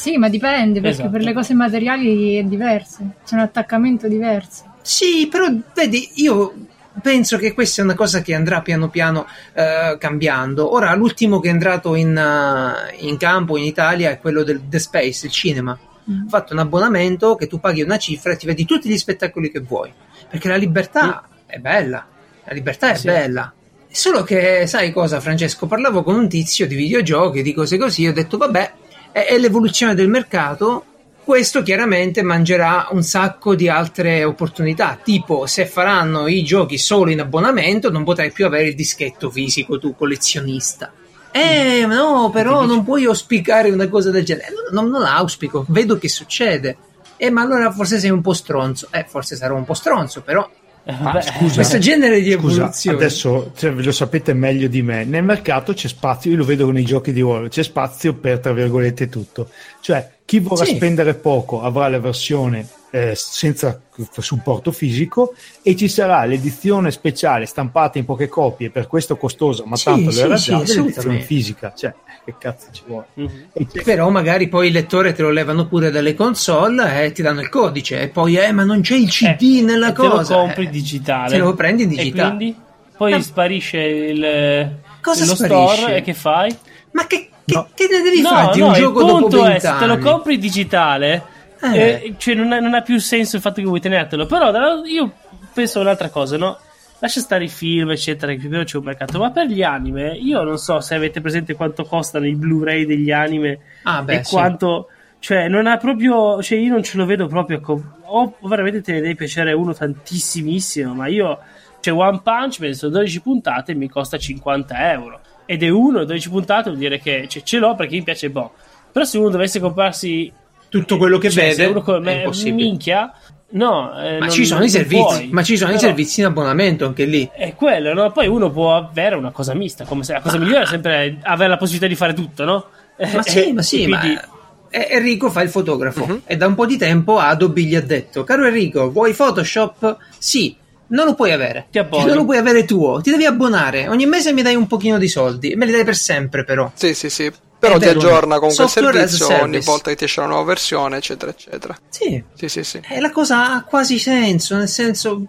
Sì, ma dipende perché Esatto. per le cose materiali è diverso. C'è un attaccamento diverso. Sì, però vedi, io penso che questa è una cosa che andrà piano piano eh, cambiando. Ora, l'ultimo che è entrato in, eh, in campo in Italia è quello del The Space, il cinema. Mm. Ho fatto un abbonamento che tu paghi una cifra e ti vedi tutti gli spettacoli che vuoi. Perché la libertà è bella. La libertà è Sì. bella. Solo che, sai cosa, Francesco? Parlavo con un tizio di videogiochi, di cose così, ho detto, vabbè, è, l'evoluzione del mercato. Questo chiaramente mangerà un sacco di altre opportunità, tipo se faranno i giochi solo in abbonamento non potrai più avere il dischetto fisico tu collezionista. Eh, no, però non puoi auspicare una cosa del genere. Non, non auspico, vedo che succede. Eh, ma allora forse sei un po' stronzo. Eh, forse sarò un po' stronzo, però Vabbè, scusa, questo genere di Scusa, evoluzione. adesso cioè, lo sapete meglio di me. Nel mercato c'è spazio, io lo vedo con i giochi di ruolo, c'è spazio per tra virgolette tutto. Cioè, chi vorrà Sì. spendere poco avrà la versione eh, senza supporto fisico e ci sarà l'edizione speciale stampata in poche copie, per questo costosa, ma Sì, tanto sì, lo era sì, già, l'edizione fisica. Cioè, che cazzo ci vuole? C'è- Però magari poi il lettore te lo levano pure dalle console e ti danno il codice. E poi, eh, ma non c'è il CD Eh, nella e te cosa. lo compri Eh, digitale. te lo prendi in E digitale. quindi poi Eh. sparisce il, Cosa lo sparisce? store e che fai? Ma che, No. che ne devi no, fare di no, un il gioco dopo punto è 20 se te lo compri digitale, Eh. eh, cioè non ha, non ha più senso il fatto che vuoi tenertelo. Però io penso a un'altra cosa, no? Lascia stare i film, eccetera, che più o meno c'è un mercato. Ma per gli anime, io non so se avete presente quanto costano i Blu-ray degli anime Ah, beh, e sì. quanto. Cioè, non ha proprio. Cioè, io non ce lo vedo proprio. co- o veramente te ne devi piacere uno tantissimissimo, ma io. Cioè, One Punch, penso 12 puntate mi costa 50 euro. Ed è uno, 12 puntate vuol dire che cioè, ce l'ho perché mi piace boh. Però se uno dovesse comprarsi Tutto quello che cioè, vede uno come è impossibile. minchia, no, eh, Ma non- ci non i servizi, puoi. ma ci sono i Però- servizi in abbonamento anche lì. È quello, no? Poi uno può avere una cosa mista, come se la cosa migliore è sempre avere la possibilità di fare tutto, no? Ma sì, ma sì, Quindi- ma eh, Enrico fa il fotografo Mhm. e da un po' di tempo Adobe gli ha detto: Caro Enrico, vuoi Photoshop? Sì. Non lo puoi avere, Ti abbono. non lo puoi avere tuo, ti devi abbonare. Ogni mese mi dai un pochino di soldi me li dai per sempre, però. Sì, sì, sì. Però ti aggiorna comunque il software as a servizio ogni volta che ti esce una nuova versione, eccetera, eccetera. Sì, Sì, sì, sì. E la cosa ha quasi senso, nel senso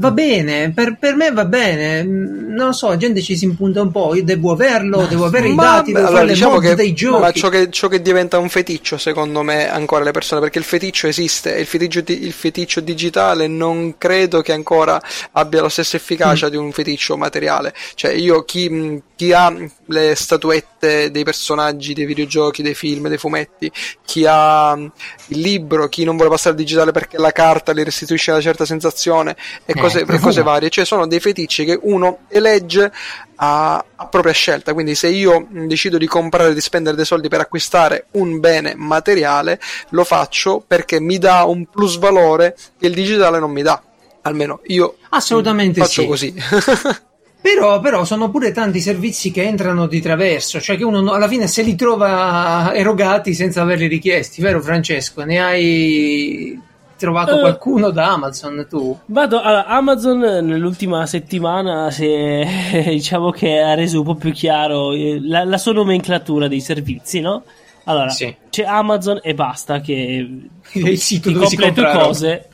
va bene, per, per me va bene, Mm, non lo so, la gente ci si impunta un po', io devo averlo, devo avere i Ma, dati, devo allora, fare le diciamo che- dei giochi. Ma ciò che, ciò che diventa un feticcio, secondo me, ancora le persone, perché il feticcio esiste, e il feticcio, il feticcio digitale non credo che ancora abbia la stessa efficacia Mm. di un feticcio materiale. Cioè, io, chi, mh, chi ha le statuette dei personaggi, dei videogiochi, dei film, dei fumetti, chi ha mh, il libro, chi non vuole passare al digitale perché la carta gli restituisce una certa sensazione e Eh, cose, e profumo. cose varie, cioè sono dei feticci che uno elegge a, a propria scelta. Quindi, se io decido di comprare, di spendere dei soldi per acquistare un bene materiale, lo faccio perché mi dà un plus valore che il digitale non mi dà. Almeno io Assolutamente faccio sì. così. Però, però sono pure tanti servizi che entrano di traverso, cioè che uno no- alla fine se li trova erogati senza averli richiesti, vero Francesco? Ne hai trovato Eh. qualcuno da Amazon tu? Vado allora, Amazon nell'ultima settimana si è, diciamo che ha reso un po' più chiaro eh, la, la sua nomenclatura dei servizi, no? Allora, Sì. c'è Amazon e basta che Il sito dove si comprano. cose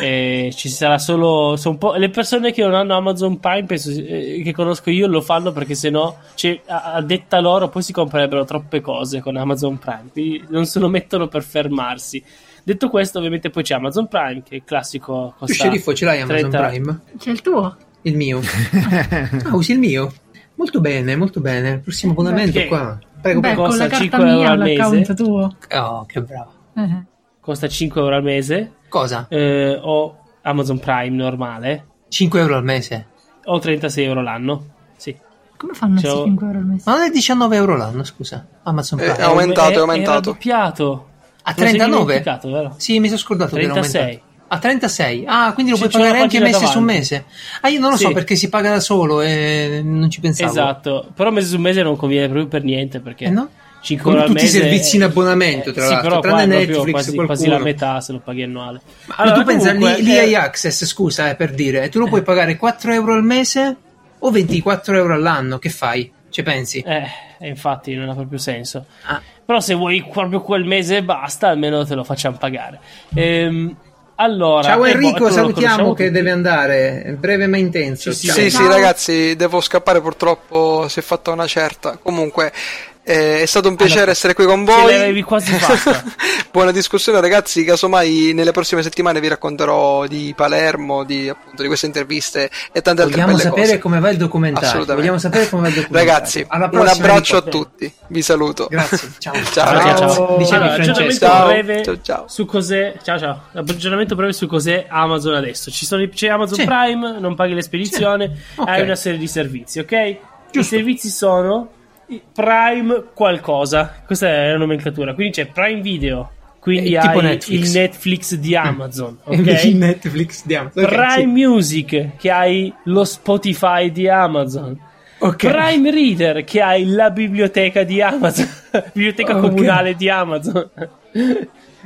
e ci sarà solo sono un po', le persone che non hanno Amazon Prime penso, eh, che conosco io lo fanno perché sennò cioè, a, a detta loro poi si comprerebbero troppe cose con Amazon Prime quindi non se lo mettono per fermarsi detto questo ovviamente poi c'è Amazon Prime che è il classico Tu sceriffo ce l'hai Amazon 30 Prime? C'è il tuo? Il mio. Ah, usi il mio? Molto bene, molto bene. Il prossimo abbonamento qua. Prego, Beh, costa con la 5 carta euro mia al mese. tuo. Oh, che bravo. Eh. costa 5 euro al mese Cosa? eh, o Amazon Prime normale 5 euro al mese? o 36 euro l'anno sì Come fanno C'ho- questi 5 euro al mese? Ma non è 19 euro l'anno, scusa. Amazon Eh, Prime. è aumentato, è Era aumentato. doppiato A Te lo sei 39? dimenticato, vero? Sì, mi sono scordato che era 36. aumentato. A 36? Ah, quindi lo Sì, puoi pagare anche mese su davanti. mese. Ah, io non lo Sì. so perché si paga da solo e non ci pensavo. Esatto, però mese su mese non conviene proprio per niente perché Eh no? 5 Come euro al tutti i servizi in abbonamento, tra sì, l'altro, però tranne è Netflix, quasi, qualcuno. quasi la metà se lo paghi annuale. Ma Allora, tu pensa comunque, l'EA eh, Access, scusa, eh, per dire, tu lo puoi pagare 4 euro al mese o 24 euro all'anno? Che fai? Ci pensi? eh, infatti non ha proprio senso. Ah. Però se vuoi proprio quel mese e basta, almeno te lo facciamo pagare. Ehm, allora, Ciao e boh, Enrico, lo salutiamo che tutti. deve andare, breve ma intenso. Sì. Sì, sì, ragazzi, devo scappare purtroppo, si è fatta una certa. Comunque, eh, è stato un piacere Allora, essere qui con ce voi. l'avevi quasi fatta. Buona discussione, ragazzi. Casomai nelle prossime settimane vi racconterò di Palermo, di, appunto, di queste interviste e tante altre Vogliamo belle sapere cose. come va il documentario. Vogliamo sapere come va il documentario. Ragazzi, un abbraccio a tutti. Vi saluto. Grazie, ciao. Ciao, Ciao, ciao, ciao. Dicevi, Allora, Francesco. Ciao. breve Ciao, ciao. su cos'è. Ciao, ciao. Aggiornamento breve su cos'è Amazon adesso. Ci sono, i- c'è Amazon Sì. Prime, non paghi l'espedizione, Sì. Ok. hai una serie di servizi, ok? I Giusto. servizi sono i Prime qualcosa. Questa è la nomenclatura. Quindi c'è Prime Video. Quindi tipo hai Netflix. il Netflix di Amazon, Il ok? Netflix di Amazon. Ok, Prime sì. Music che hai lo Spotify di Amazon. Ok. Prime Reader che hai la biblioteca di Amazon, biblioteca Ok. comunale di Amazon.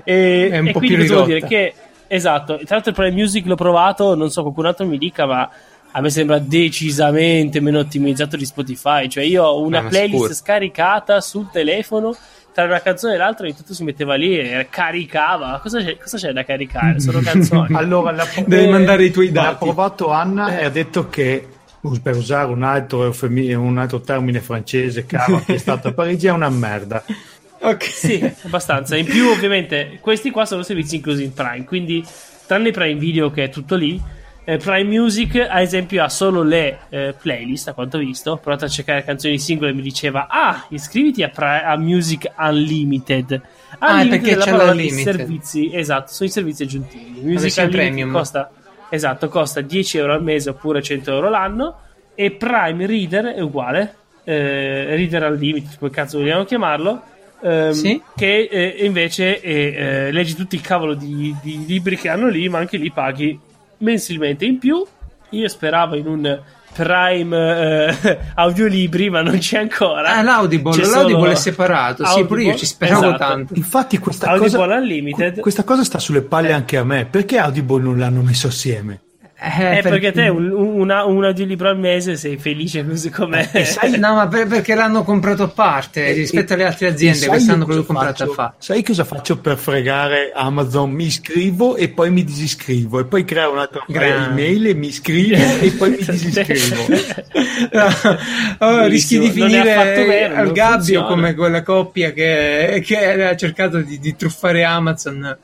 e, È un e po' quindi più cosa vuol dire che esatto, tra l'altro il Prime Music l'ho provato, non so qualcun altro mi dica, ma a me sembra decisamente meno ottimizzato di Spotify, cioè io ho una Ah, playlist sicuro. scaricata sul telefono tra una canzone e l'altra ogni tanto si metteva lì e caricava. Cosa c'è, cosa c'è da caricare? Sono canzoni. Allora, la, Devi Eh, mandare i tuoi ha dati. provato Anna e ha detto che us- per usare un altro, eufemi- un altro termine francese caro che è stato a Parigi è una merda Ok. Sì, abbastanza. In più, ovviamente, questi qua sono servizi inclusi in Prime. Quindi, tranne Prime Video, che è tutto lì, eh, Prime Music, ad esempio, ha solo le eh, playlist. A quanto ho visto, ho provato a cercare canzoni singole e mi diceva: Ah, iscriviti a, Pri- a Music Unlimited. Ah, Unlimited perché la c'è l'Unlimited. servizi, esatto, sono i servizi aggiuntivi. Music Unlimited premium. costa, esatto, costa 10 euro al mese oppure 100 euro l'anno. E Prime Reader è uguale. eh, Reader Unlimited, come cazzo vogliamo chiamarlo ehm, Sì. che eh, invece eh, eh, leggi tutti il cavolo di, di libri che hanno lì, ma anche lì paghi mensilmente. In più, io speravo in un Prime eh, audiolibri, ma non c'è ancora. Ah, l'Audible, C'è l'Audible solo è separato. Sì, pure io Audible, ci speravo esatto. tanto. Infatti questa Audible cosa, Unlimited. questa cosa sta sulle palle anche a me. Perché Audible non l'hanno messo assieme? Eh, Eh, perché te un, un, una- un audiolibro al mese sei felice così com'è. E sai- No, ma per- perché l'hanno comprato a parte E- rispetto alle altre e aziende. io cosa proprio comprato a faccio? fa. Sai cosa faccio per fregare Amazon? Mi iscrivo e poi mi disiscrivo e poi creo un'altra email e mi iscrivo e poi mi disiscrivo. Oh, rischi di finire vero, al gabbio funziona. come quella coppia che, che ha cercato di, di truffare Amazon.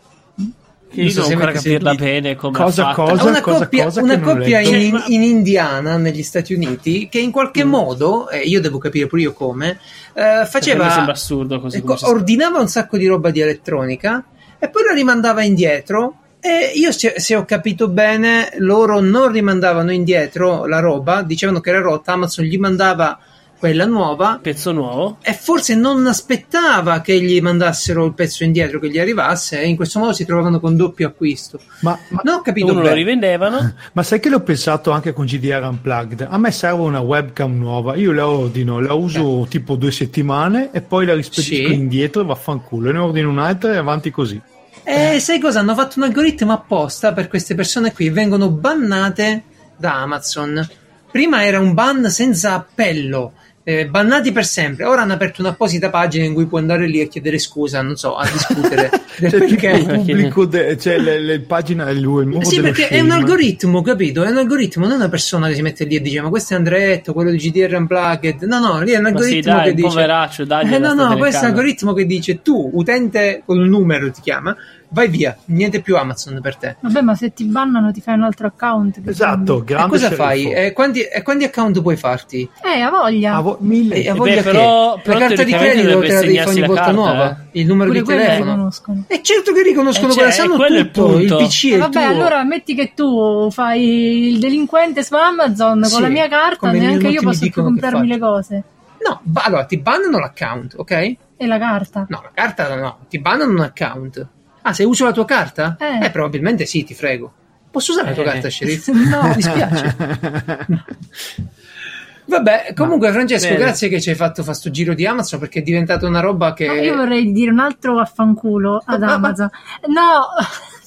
Io Non so devo se ancora capirla sentito. bene come Cosa, cosa? una coppia, cosa una coppia in, Cioè, in Indiana, negli Stati Uniti, che in qualche Mm. modo, e io devo capire pure io come, eh, faceva mi sembra assurdo così ecco, come ordinava un sacco di roba di elettronica e poi la rimandava indietro. E io, se, se ho capito bene, loro non rimandavano indietro la roba, dicevano che era rotta. Amazon gli mandava quella nuova pezzo nuovo. e forse non aspettava che gli mandassero il pezzo indietro che gli arrivasse, e in questo modo si trovavano con doppio acquisto. Ma, ma- Non ho capito Uno lo rivendevano. ma sai che l'ho pensato anche con GDR Unplugged? A me serve una webcam nuova, io la ordino, la uso tipo due settimane e poi la rispedisco Eh. Sì. indietro e vaffanculo. Ne ordino un'altra e avanti così. E sai cosa? Hanno fatto un algoritmo apposta per queste persone qui, vengono bannate da Amazon. Prima era un ban senza appello, eh, bannati per sempre. Ora hanno aperto un'apposita pagina in cui puoi andare lì a chiedere scusa, non so, a discutere del Cioè, perché. il pubblico, de- cioè le, le pagine, il, il muro Sì, perché è un algoritmo, capito? È un algoritmo, non una persona che si mette lì e dice: Ma questo è Andretto, quello di GDR Unplugged. No, no, lì è un Ma sì, algoritmo dai, che dice: poveraccio, dagli Eh, no, no, questo è un algoritmo che dice: Tu, utente con un numero, ti chiama, vai via, niente più Amazon per te. Vabbè, ma se ti bannano ti fai un altro account. Esatto, E grande cosa sceriffo. fai? E quanti, e quanti account puoi farti? Eh, ha voglia. Ah, vo- mille. E a beh, voglia però- che però la carta di credito te la devi fare ogni volta carta, nuova, il numero Pure di telefono. riconoscono. E certo che riconoscono Eh, quella, cioè, sanno quello è il tutto, il, punto. PC E il vabbè, tuo. allora metti che tu fai il delinquente su Amazon Sì, con la mia carta, neanche io posso comprarmi le cose. No, allora ti bannano l'account, ok? E la carta. No, la carta no, ti bannano un account. Ah, se uso la tua carta? Eh. probabilmente sì, ti frego. Posso usare la tua Eh. carta, sceriffo? No. mi dispiace. Vabbè, comunque Francesco, Bene. grazie che ci hai fatto fare sto giro di Amazon perché è diventata una roba che... No, io vorrei dire un altro vaffanculo ad Ma- ma- Amazon. No,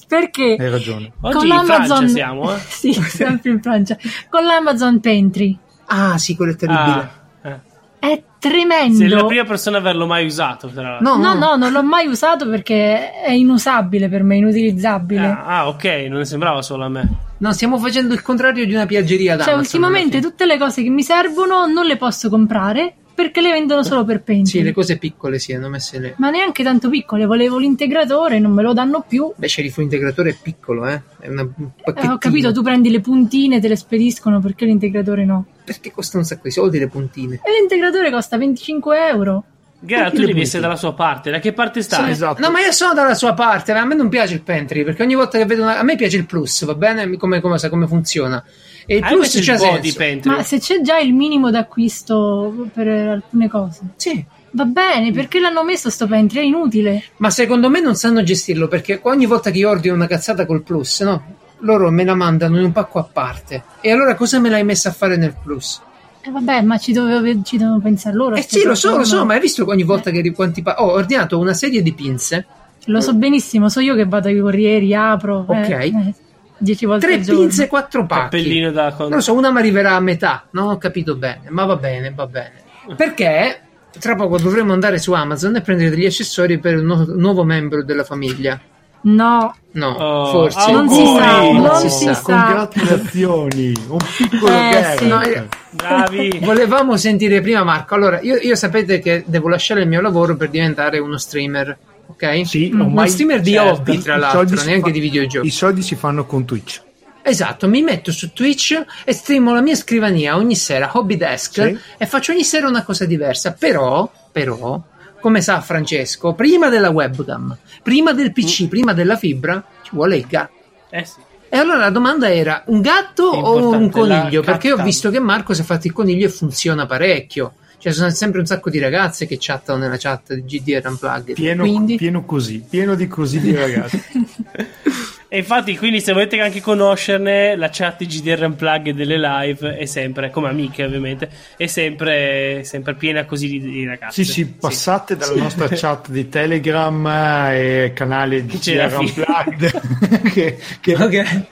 perché Hai ragione. Oggi con in Francia l'Amazon siamo, eh. sì, sempre in Francia. Con l'Amazon Pantry Ah, sì, quello è terribile. Ah, eh. è tremendo. Sei la prima persona a averlo mai usato, tra l'altro. No, No, no, non l'ho mai usato perché è inusabile per me, inutilizzabile. Ah, ah, ok, non sembrava solo a me. No, stiamo facendo il contrario di una piaggeria da Cioè, ultimamente tutte le cose che mi servono non le posso comprare perché le vendono solo per Pantry. Sì, le cose piccole si hanno messe lì. Ma neanche tanto piccole, volevo l'integratore, non me lo danno più. Beh, sceriffo integratore è piccolo, eh? È una, un Eh, ho capito, tu prendi le puntine, te le spediscono perché l'integratore no. Perché costa un sacco di soldi le puntine? E l'integratore costa 25 euro. Gara, tu devi essere dalla sua parte. Da che parte stai? Sì, esatto. No, ma io sono dalla sua parte. A me non piace il pantry perché ogni volta che vedo una... A me piace il plus, va bene? Come, come, sa come funziona. E il Hai plus messo il senso. pantry? Ma se c'è già il minimo d'acquisto per alcune cose, Sì. va bene, perché l'hanno messo sto Pantry? È inutile. Ma secondo me non sanno gestirlo perché ogni volta che io ordino una cazzata col plus, no? Loro me la mandano in un pacco a parte. E allora cosa me l'hai messa a fare nel plus? E vabbè, ma ci, dovevo, ci devono pensare loro. Eh sì, lo so, lo so, ma hai visto che ogni volta che ri- quanti pa- Ho ordinato una serie di pinze, Lo so benissimo, so io che vado ai corrieri, apro. Ok. eh, eh, dieci volte tre pinze, quattro pacchi. Da con... Non lo so, una mi arriverà a metà, non ho capito bene, ma va bene, va bene. Perché tra poco dovremo andare su Amazon e prendere degli accessori per un nu- nuovo membro della famiglia. No, No, Oh, forse. non si sa, non si si sa. Congratulazioni, un piccolo Eh, gag. sì. No, io- Bravi. Volevamo sentire prima Marco. Allora, io, io sapete che devo lasciare il mio lavoro per diventare uno streamer, ok? Sì, Mm. ormai Uno streamer di certo, hobby, tra l'altro, neanche fa- di videogiochi. I soldi si fanno con Twitch. Esatto, mi metto su Twitch e streamo la mia scrivania ogni sera, Hobby Desk, Sì. e faccio ogni sera una cosa diversa. Però, però, come sa Francesco, prima della webcam, prima del PC, prima della fibra, ci vuole il gatto. Eh sì. E allora la domanda era un gatto o un coniglio? Perché ho visto che Marco si è fatto il coniglio e funziona parecchio. Cioè, sono sempre un sacco di ragazze che chattano nella chat di GDR Unplugged. Pieno, Quindi? pieno così, pieno di così di ragazzi. E infatti, quindi, se volete anche conoscerne, la chat GDR Unplugged delle live è sempre, come amiche ovviamente, è sempre, sempre piena così di, di ragazze. Sì, sì, passate dalla nostra chat di Telegram eh, e canale di fine. Unplugged che, che Ok.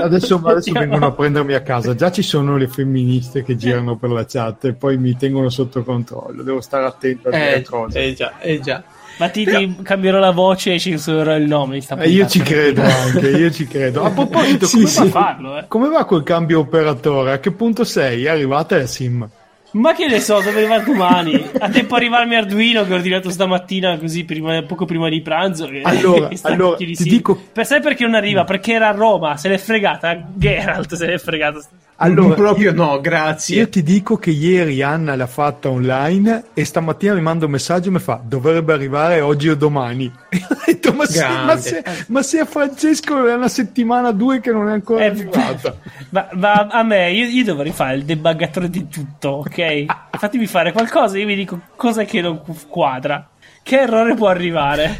adesso, adesso vengono a prendermi a casa. Già ci sono le femministe che girano per la chat e poi mi tengono sotto controllo. Devo stare attento a dire Eh, cose. eh già, eh già. Ma ti, ti cambierò la voce e censurerò il nome. Eh, io ci credo anche, io ci credo. A proposito, Sì, come, sì. va, farlo, eh. come va col cambio operatore? A che punto sei? È arrivata la SIM? Ma che ne so, dove arriva domani? A tempo arrivarmi Arduino che ho ordinato stamattina così prima- poco prima di pranzo. Allora, allora, ti dico- Per sai perché non arriva? Perché era a Roma, se l'è fregata. Geralt se l'è fregata. Allora, proprio no, grazie. Io ti dico che ieri Anna l'ha fatta online e stamattina mi manda un messaggio e mi fa dovrebbe arrivare oggi o domani. E ho detto ma se, ma, se, ma se a Francesco è una settimana due che non è ancora Eh, arrivata. ma, ma a me, io, io dovrei fare il debuggatore di tutto, ok? Fatemi fare qualcosa, io vi dico cosa che non quadra. Che errore può arrivare?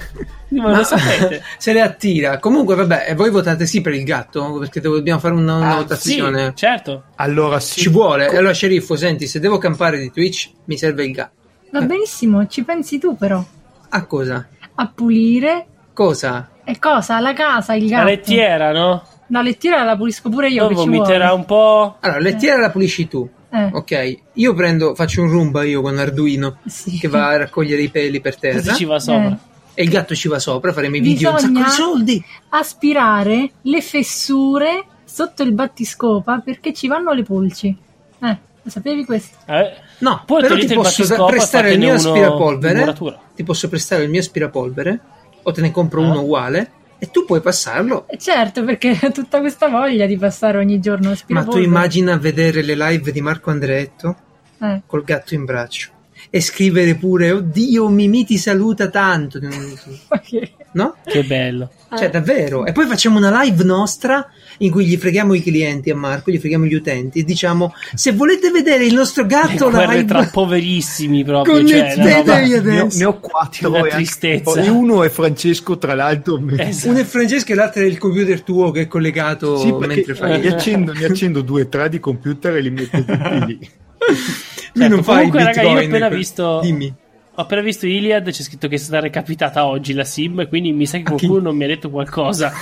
Ma lo sapete? se le attira. Comunque, vabbè, e voi votate sì per il gatto? Perché dobbiamo fare una, una Ah, Sì, votazione. certo. Allora sì, Ci vuole. Allora, sceriffo, senti, se devo campare di Twitch, mi serve il gatto. Va benissimo, ci pensi tu però. A cosa? A pulire. Cosa? E cosa? La casa, il La gatto. lettiera, no? La lettiera la pulisco pure io. Ci vomiterà un po'. Allora, lettiera la pulisci tu. Eh, Ok, io prendo, faccio un rumba io con Arduino sì. che va a raccogliere i peli per terra Così ci va sopra. Eh. e il gatto ci va sopra, faremo i video un Bisogna- sacco di soldi. Aspirare le fessure sotto il battiscopa perché ci vanno le pulci. Eh, lo sapevi questo? Eh, No, Poi però ti posso prestare il mio aspirapolvere. Ti posso prestare il mio aspirapolvere o te ne compro Ah. uno uguale e tu puoi passarlo. Eh, certo, perché ho tutta questa voglia di passare ogni giorno Ma tu immagina vedere le live di Marco Andretto Eh. col gatto in braccio e scrivere pure oddio Mimì ti saluta tanto no? Che bello. Cioè Eh. davvero e poi facciamo una live nostra in cui gli freghiamo i clienti a Marco gli freghiamo gli utenti e diciamo se volete vedere il nostro gatto guerre live tra poverissimi proprio. Cioè, Connettetevi adesso. ne ho, ne ho quattro Una e anche- tristezza. e uno è Francesco tra l'altro. Esatto. uno è Francesco e l'altro è il computer tuo che è collegato Sì, mentre fai ne accendo, ne accendo due o tre di computer e li metto tutti lì. Certo, non fa i comunque, raga, io ho appena que- visto- dimmi Ho appena visto Iliad, c'è scritto che è stata recapitata oggi la sim, quindi mi sa che qualcuno non mi ha detto qualcosa.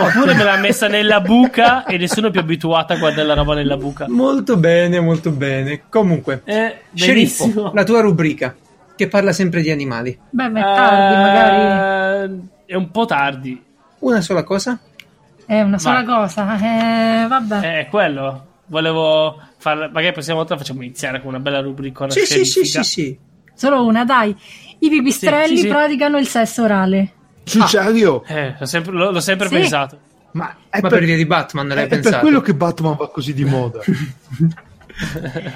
Oppure me l'ha messa nella buca e nessuno è più abituato a guardare la roba nella buca. molto bene molto bene comunque Eh, sceriffo la tua rubrica che parla sempre di animali Beh, ma è tardi, magari. Eh, È un po' tardi. una sola cosa È una sola vai. cosa. Eh, vabbè. Eh, È quello. Volevo farla. Magari prossima volta facciamo iniziare con una bella rubrica. sì sì sì sì sì Solo una, dai. I pipistrelli Sì, sì, sì. praticano il sesso orale. Sul serio? Eh, l'ho sempre, l'ho- l'ho sempre Sì. pensato. Ma è ma per, per via di Batman l'hai è per pensato quello che Batman va così di moda.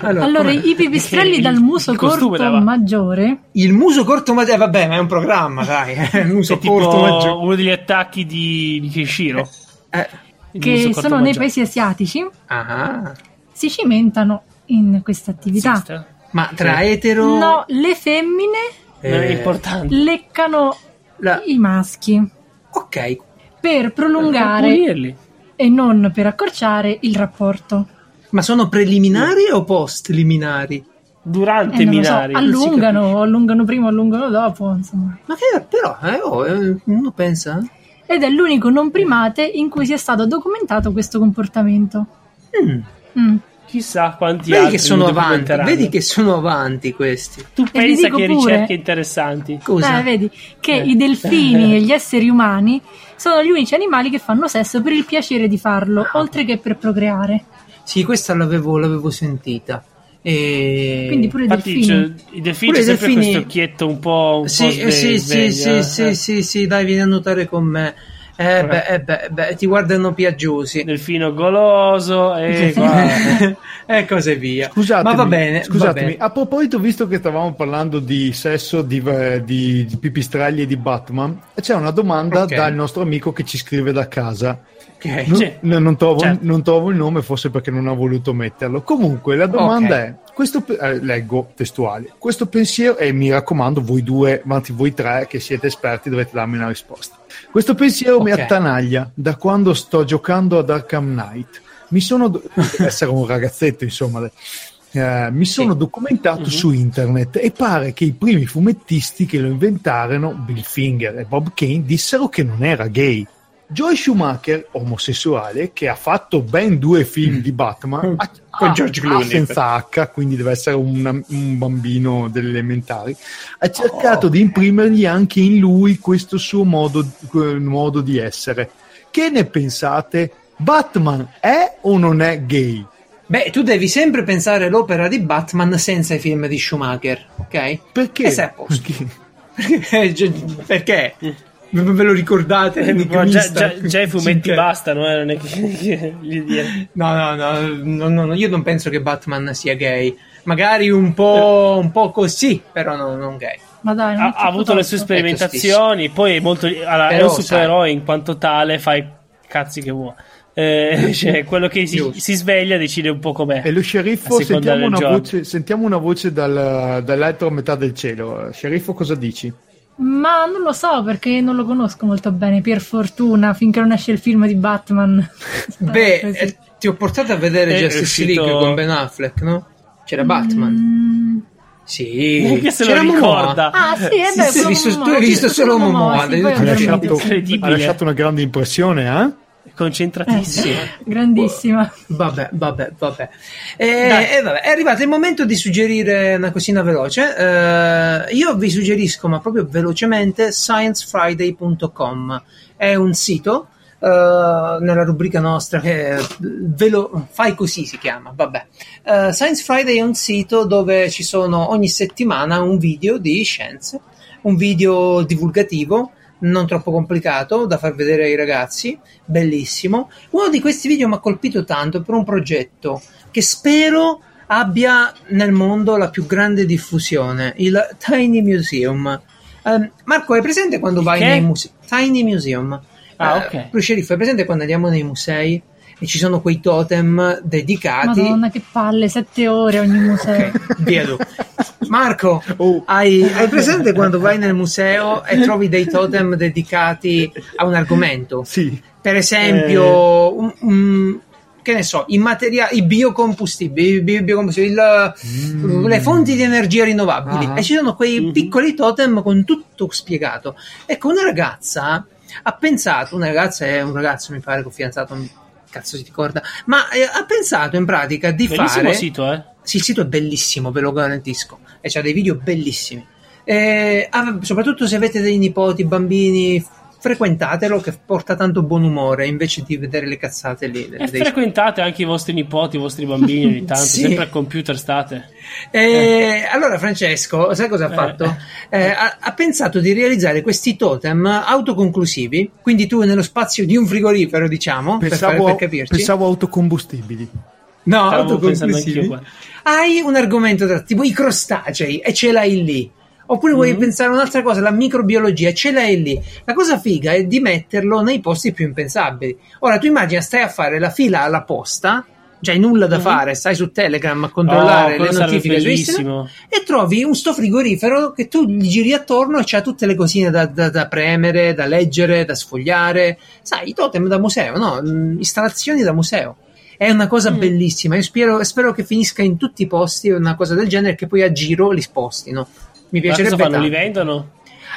allora, Allora, i pipistrelli Il- dal muso il corto va. maggiore il muso corto ma eh, vabbè ma è un programma dai eh, il muso È tipo corto maggiore uno degli attacchi di, di Kenshiro. eh. Il che sono nei paesi asiatici. Ah. si cimentano in questa attività. Ma tra etero? No, le femmine eh, leccano la- i maschi. Ok. Per prolungare e non per accorciare il rapporto. ma sono preliminari o post liminari Durante Eh, i non lo so, allungano, allungano prima, allungano dopo, insomma. ma che però eh, oh, eh, uno pensa Ed è l'unico non primate in cui sia stato documentato questo comportamento. Mm. Mm. Chissà quanti vedi altri che sono avanti documenteranno. vedi che sono avanti questi Tu vi pensa che pure- ricerche interessanti. cosa Eh, vedi che Eh. i delfini e gli esseri umani sono gli unici animali che fanno sesso per il piacere di farlo, Ah. oltre che per procreare. sì questa l'avevo, l'avevo sentita e Quindi pure i Infatti, delfini. cioè, i delfini Pure c'è i sempre delfini- questo occhietto un po', un Sì, po' eh, sì, sì, sì, eh. sì, sì, sì, dai, vieni a nuotare con me. Eh beh, eh beh, eh beh, ti guardano piaggiosi. Delfino goloso e e cose via. Scusatemi, Ma va bene, va scusatemi, bene. a proposito, visto che stavamo parlando di sesso, di, eh, di, di pipistrelli e di Batman, c'è una domanda Ok. dal nostro amico che ci scrive da casa. Ok. No- Sì. no, non, trovo, Certo. non trovo il nome, forse perché non ha voluto metterlo. Comunque, la domanda Ok. è: questo, eh, leggo testuale, questo pensiero, e mi raccomando, voi due, anzi voi tre che siete esperti, dovete darmi una risposta. Questo pensiero mi Ok. attanaglia da quando sto giocando ad Arkham Knight. Mi sono, do- essere un ragazzetto, insomma. eh, mi sono documentato Mhm. su internet e pare che i primi fumettisti che lo inventarono, Bill Finger e Bob Kane, dissero che non era gay. Joy Schumacher, omosessuale, che ha fatto ben due film di Batman, ha- Con George Clooney. senza H, quindi deve essere una- un bambino delle elementari, ha cercato Oh, di imprimergli anche in lui questo suo modo, modo di essere. Che ne pensate? Batman è o non è gay? Beh, tu devi sempre pensare all'opera di Batman senza i film di Schumacher, ok? Perché? E sei a posto. Perché? Perché? Perché? Ve lo ricordate? Ma già, Enigmista? già- già i fumetti Sì, bastano, eh, non è che che gli dire. No, no, no, no, no, no, io non penso che Batman sia gay. Magari un po', un po' così, però no, non gay. Ma dai, non Ha, è ha avuto le sue sperimentazioni, poi è molto. allora, è Però, un supereroe in quanto tale, fa i cazzi che vuole. Eh, cioè, quello che si, si sveglia decide un po' com'è. E lo sceriffo, sentiamo una, voce, sentiamo una voce dal- dall'altra metà del cielo. Sceriffo, cosa dici? Ma non lo so perché non lo conosco molto bene, per fortuna, finché non esce il film di Batman. Beh, eh, ti ho portato a vedere È Justice uscito- League con Ben Affleck, no? C'era Batman. Mm. Sì. Neanche se lo Momoa. ricorda. Ah, sì, è Sì, vero. sì, tu hai visto solo Momoa, sì, Ha lasciato, incredibile. ha lasciato una grande impressione, eh? Concentratissimo. Grandissima. Vabbè, vabbè, vabbè. E, Dai. e vabbè, È arrivato il momento di suggerire una cosina veloce. Eh, io vi suggerisco, ma proprio velocemente, sciencefriday.com. È un sito eh, nella rubrica nostra che velo- fai così si chiama. Vabbè. Eh, Science Friday è un sito dove ci sono ogni settimana un video di scienze, un video divulgativo non troppo complicato da far vedere ai ragazzi, bellissimo. Uno di questi video mi ha colpito tanto per un progetto che spero abbia nel mondo la più grande diffusione, il Tiny Museum. Ehm, Marco, hai presente quando vai che? nei musei? Tiny Museum. Ah, Eh, ok. Lo sceriffo, hai presente quando andiamo nei musei e ci sono quei totem dedicati? Madonna, che palle, sette ore ogni museo. Ok, via tu. Marco, Oh. hai, hai presente quando vai nel museo e trovi dei totem dedicati a un argomento? Sì. Per esempio, un- un- che ne so, i materiali, i biocombustibili, i bi- biocombustibili, il- le fonti di energia rinnovabili. Ah. E ci sono quei Mhm. piccoli totem con tutto spiegato. Ecco, una ragazza ha pensato, una ragazza è un ragazzo, mi pare, con fidanzato, non- cazzo si ricorda, ma eh, ha pensato in pratica di Bellissimo fare... sito, eh. Sì, il sito è bellissimo, ve lo garantisco. E c'ha dei video bellissimi. E, ah, soprattutto se avete dei nipoti, bambini, frequentatelo che porta tanto buon umore invece di vedere le cazzate lì. E dei- frequentate anche i vostri nipoti, i vostri bambini ogni tanto, Sì. sempre al computer state. E allora Francesco, sai cosa ha Eh. fatto? Eh, ha, ha pensato di realizzare questi totem autoconclusivi, quindi tu nello spazio di un frigorifero, diciamo, per, fare- Pensavo, per capirci. pensavo autocombustibili. No, autoconclusivi. Hai un argomento da, tipo i crostacei e ce l'hai lì. Oppure vuoi Mhm. pensare a un'altra cosa, la microbiologia, ce l'hai lì. La cosa figa è di metterlo nei posti più impensabili. Ora tu immagina, stai a fare la fila alla posta, già hai nulla da Mhm. fare, stai su Telegram a controllare Oh, le notifiche su Instagram e trovi un sto frigorifero che tu gli giri attorno e c'ha tutte le cosine da, da- da premere, da leggere, da sfogliare. Sai, i totem da museo, no? Mm, Installazioni da museo. È una cosa Mm. bellissima. Io spero, spero che finisca in tutti i posti una cosa del genere che poi a giro li spostino. Mi Ma cosa piacerebbe? Li tanto. vendono?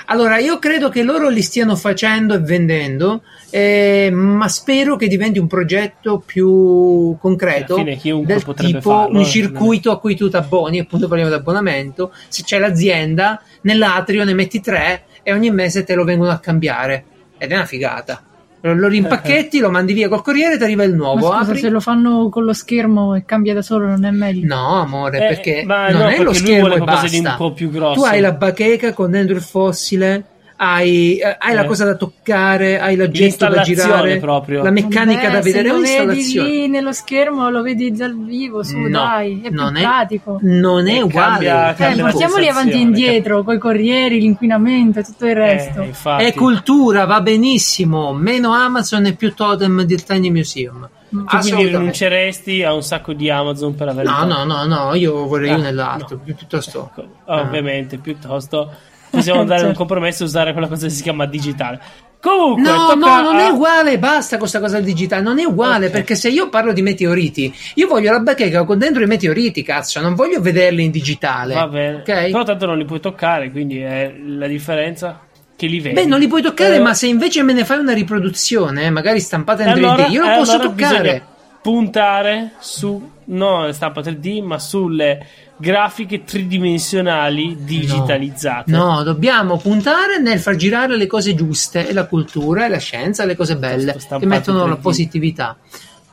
Allora, io credo che loro li stiano facendo e vendendo, eh, ma spero che diventi un progetto più concreto. Fine del tipo farlo, un eh. circuito a cui tu ti abboni, appunto parliamo di abbonamento. Se c'è l'azienda, nell'atrio ne metti tre e ogni mese te lo vengono a cambiare. Ed è una figata. Lo, lo rimpacchetti, lo mandi via col corriere, ti arriva il nuovo. Ma scusa, apri. se lo fanno con lo schermo e cambia da solo non è meglio? No, amore, Eh, perché non no, è lo perché lui schermo vuole e basta. un po' più grosso. Tu hai la bacheca con dentro il fossile, hai, eh, hai la Eh. cosa da toccare, hai l'oggetto da L'installazione girare, proprio. la meccanica Vabbè, da vedere, lo vedi lì nello schermo lo vedi dal vivo su No, dai è non più è- pratico Non è Eh, uguale. cambia- eh, cambia la portiamoli avanti e indietro coi corrieri l'inquinamento e tutto il resto Eh. È cultura, va benissimo. Meno Amazon e più totem del Tiny Museum. Mm. Tu quindi rinunceresti a un sacco di Amazon per avere No, no, no, no, io vorrei Ah, nell'altro, no. pi- piuttosto. Ecco, Ovviamente, piuttosto possiamo andare a un compromesso e usare quella cosa che si chiama digitale. Comunque, No, no, non a- è uguale, basta con questa cosa del digitale, non è uguale, Ok. perché se io parlo di meteoriti, io voglio la bacheca con dentro i meteoriti, cazzo, non voglio vederli in digitale. Va bene, Ok? però tanto non li puoi toccare, quindi è la differenza che li vedi. Beh, non li puoi toccare, Eh, ma se invece me ne fai una riproduzione, magari stampata in 3D, allora- io lo eh, posso allora toccare. bisogna puntare su non stampa 3D, ma sulle grafiche tridimensionali digitalizzate. No, dobbiamo puntare nel far girare le cose giuste, e la cultura, e la scienza, le cose belle, che mettono in la 3D. positività.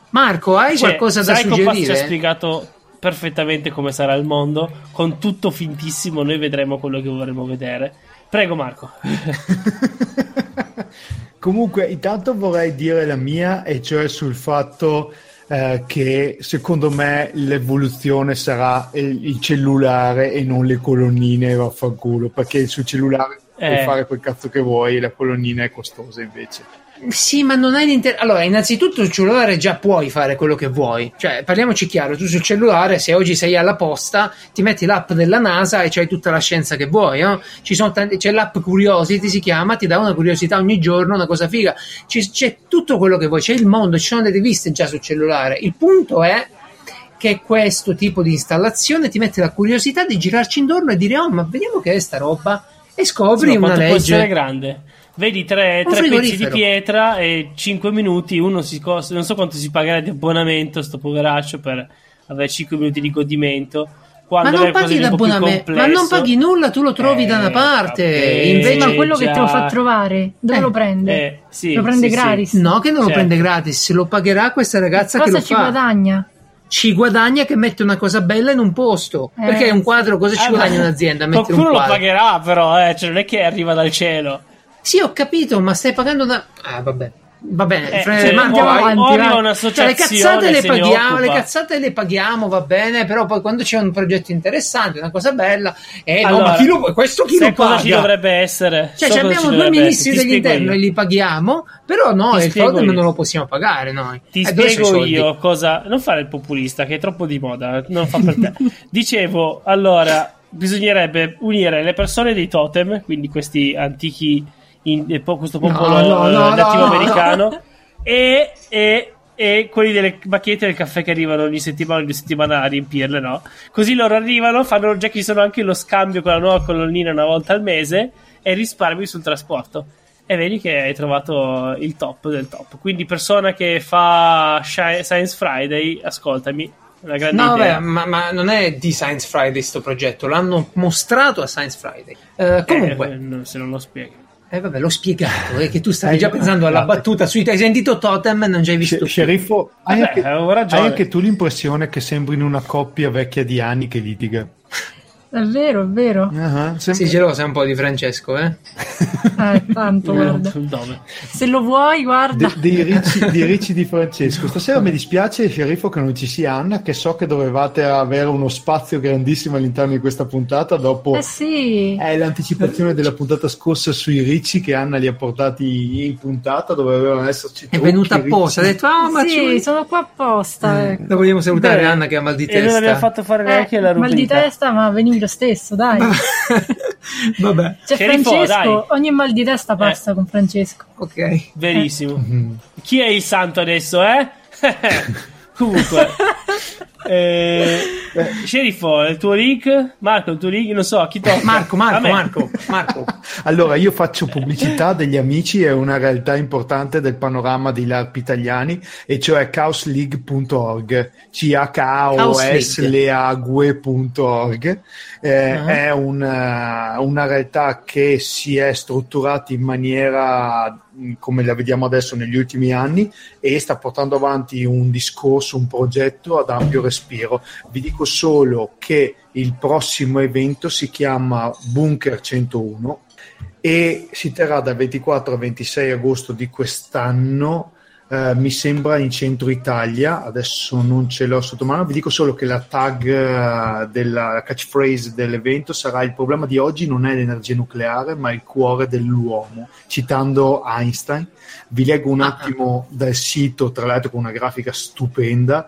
Marco, hai Cioè, qualcosa da Psycho Pass ci ha suggerire? spiegato perfettamente come sarà il mondo, con tutto fintissimo, noi vedremo quello che vorremmo vedere. Prego Marco. Comunque, intanto vorrei dire la mia, e cioè sul fatto eh, che secondo me l'evoluzione sarà il, il cellulare e non le colonnine, vaffanculo, perché sul cellulare puoi Eh. fare quel cazzo che vuoi, la colonnina è costosa invece. Sì, ma non hai l'inter... Allora, innanzitutto sul cellulare già puoi fare quello che vuoi. Cioè, parliamoci chiaro, tu sul cellulare, se oggi sei alla posta, ti metti l'app della NASA e c'hai tutta la scienza che vuoi, no? Ci sono tanti... C'è l'app Curiosity, si chiama, ti dà una curiosità ogni giorno, una cosa figa. Ci- C'è tutto quello che vuoi, c'è il mondo, ci sono le riviste già sul cellulare. Il punto è che questo tipo di installazione ti mette la curiosità di girarci intorno e dire, oh, ma vediamo che è sta roba. E scopri Sì, una legge. grande? Vedi tre, tre pezzi di pietra e 5 minuti. Uno si costa, non so quanto si pagherà di abbonamento, sto poveraccio, per avere 5 minuti di godimento. Ma Quando non le cose paghi diventano un po' più l'abbonamento, ma non paghi nulla, tu lo trovi da una Eh, parte. vabbè. Invece, ma quello che te lo già. fa trovare dove Eh, lo prende? eh, sì, lo prende sì, sì. gratis no, che non lo Certo. prende gratis, lo pagherà questa ragazza che cosa lo ci fa. guadagna? Ci guadagna che mette una cosa bella in un posto. Eh, Perché un quadro, cosa ci Ah, guadagna ma- un'azienda mettere un Qualcuno lo pagherà, però, eh, cioè non è che arriva dal cielo. Sì, ho capito, ma stai pagando da. Ah, vabbè. Va bene, Eh, cioè, Marco, andiamo avanti. Cioè, le cazzate le paghiamo, le cazzate le paghiamo, va bene, però poi quando c'è un progetto interessante, una cosa bella, eh no, Allora, ma chi lo, questo chi lo cosa paga? ci dovrebbe essere? Cioè, So cosa abbiamo due ministri dell'interno e li paghiamo, però no, Ti il totem non lo possiamo pagare noi. Ti Eh, spiego io cosa. Non fare il populista, che è troppo di moda, non fa per te. Dicevo, allora, bisognerebbe unire le persone dei totem, quindi questi antichi. In- eh, questo popolo No, no, eh, no, nativo no, americano, e, e- e quelli delle macchiette del caffè che arrivano ogni settimana, ogni settimana a riempirle, no? Così loro arrivano, fanno già che ci sono anche lo scambio con la nuova colonnina una volta al mese e risparmi sul trasporto. E vedi che hai trovato il top del top. Quindi, persona che fa Sci- Science Friday, ascoltami. è Una grande No, idea. vabbè, ma, ma non è di Science Friday sto progetto, l'hanno mostrato a Science Friday. Eh, comunque, Eh, se non lo spieghi. Eh, vabbè, l'ho spiegato, è che tu stavi già pensando alla guarda. battuta sui hai sentito Totem e non ci hai visto Sce- Sceriffo, hai, Vabbè, anche, hai anche tu l'impressione che sembri in una coppia vecchia di anni che litiga? È vero, è vero. Ah, sembra- Sì, gelosa un po' di Francesco, eh? Eh, tanto, guarda. Se lo vuoi, guarda. De- dei, ricci, dei ricci di Francesco. Stasera mi dispiace, sceriffo, che non ci sia Anna, che so che dovevate avere uno spazio grandissimo all'interno di questa puntata. Dopo Eh sì. è l'anticipazione della puntata scorsa sui ricci che Anna li ha portati in puntata, dovevano esserci È venuta apposta, ha detto, ah, ma ci sì, vuoi-" sono qua apposta. ecco. La vogliamo salutare Beh, Anna che ha mal di E non abbiamo testa. fatto fare Eh, neanche la mal di rubrica. testa, ma venivi lo stesso, dai. Vabbè, C'è Sceriffo, Francesco, dai. ogni mal di testa passa con Francesco. ok. Verissimo. Mm. Chi è il santo adesso, eh? Comunque. eh, sceriffo, il tuo link? Marco, il tuo link? Non so, chi tocca? Marco, A Marco. Marco, Marco. Allora, io faccio pubblicità degli amici, è una realtà importante del panorama dei LARP italiani, e cioè chaosleague.org, c-h-a-o-s-l-a-g-u-e.org. Eh, Ah. È una, una realtà che si è strutturata in maniera mh, come la vediamo adesso negli ultimi anni e sta portando avanti un discorso, un progetto ad ampio respiro. Vi dico solo che il prossimo evento si chiama Bunker 101 e si terrà dal 24 al 26 agosto di quest'anno eh, mi sembra in centro Italia, adesso non ce l'ho sotto mano, vi dico solo che la tag eh, della catchphrase dell'evento sarà il problema di oggi non è l'energia nucleare ma il cuore dell'uomo, citando Einstein. Vi leggo un Ah. attimo dal sito, tra l'altro con una grafica stupenda,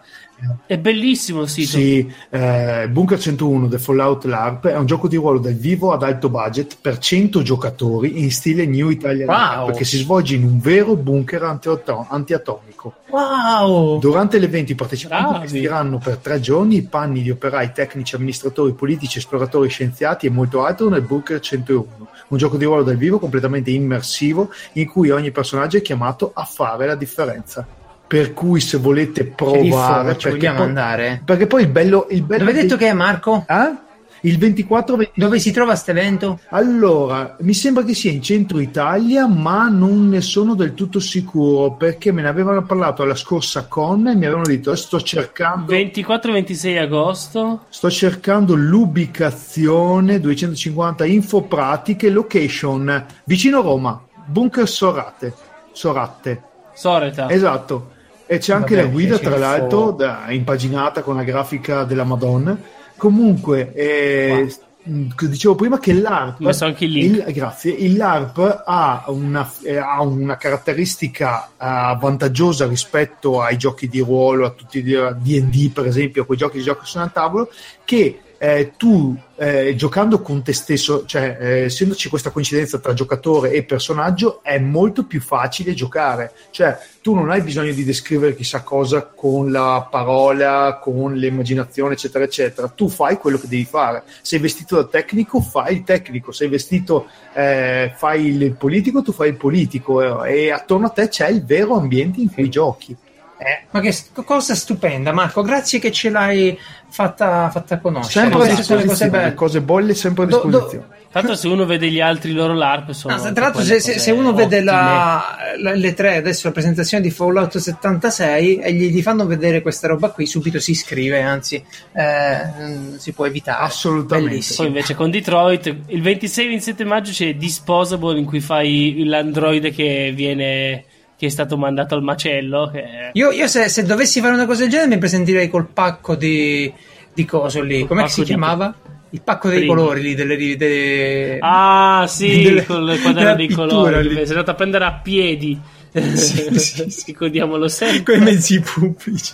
È bellissimo il sito. sì, eh, Bunker 101 The Fallout LARP è un gioco di ruolo dal vivo ad alto budget per 100 giocatori in stile New Italian Wow. LARP che si svolge in un vero bunker antiato- antiatomico. Wow! Durante l'evento i partecipanti vestiranno per tre giorni i panni di operai, tecnici, amministratori, politici, esploratori, scienziati e molto altro nel Bunker 101, un gioco di ruolo dal vivo completamente immersivo in cui ogni personaggio è chiamato a fare la differenza. Per cui se volete provare, ci perché vogliamo poi, andare? perché poi il bello, il bello Dove hai detto di- che è Marco? Eh? Il 24 20 Dove si trova questo evento? allora, mi sembra che sia in centro Italia, ma non ne sono del tutto sicuro perché me ne avevano parlato alla scorsa con e mi avevano detto "Eh, sto cercando 24-26 agosto. sto cercando l'ubicazione 250 info pratiche location vicino Roma, bunker Sorate. Soratte. Soreta. Esatto. E c'è anche Vabbè, la guida, tra l'altro, da- impaginata con la grafica della Madonna. Comunque, eh, mh, dicevo prima che l'ARP, messo anche il link. il- grazie, il LARP ha una, eh, ha una caratteristica eh, vantaggiosa rispetto ai giochi di ruolo, a tutti i D&D per esempio, a quei giochi che sono a tavolo, che eh, tu eh, giocando con te stesso, cioè eh, essendoci questa coincidenza tra giocatore e personaggio, è molto più facile giocare. Cioè, tu non hai bisogno di descrivere chissà cosa con la parola, con l'immaginazione, eccetera, eccetera. Tu fai quello che devi fare. Sei vestito da tecnico, fai il tecnico. Sei vestito, eh, fai il politico, tu fai il politico. e attorno a te c'è il vero ambiente in cui giochi. Eh, ma che cosa stupenda, Marco. Grazie che ce l'hai fatta, fatta conoscere. Sempre a cose disposizione, belle. cose bolle sempre a Do- do- disposizione. Tanto se uno vede gli altri loro LARP sono Ah, anche tra l'altro, se, se- cose se uno vede ottime. la, la- le tre adesso la presentazione di Fallout 76 e gli, gli fanno vedere questa roba qui, subito si iscrive, anzi, eh, non si può evitare. Assolutamente. Bellissimo. Poi invece con Detroit il 26-27 maggio c'è Disposable in cui fai l'androide che viene che è stato mandato al macello che Io, io se, se dovessi fare una cosa del genere mi presenterei col pacco di, di coso lì. Col Come si chiamava? Il pacco dei Primi. colori lì, delle, delle- Ah sì, delle- con il quaderno dei colori lì. che sei andato a prendere a piedi Sì, sì, sì. ricordiamolo sempre con i mezzi pubblici.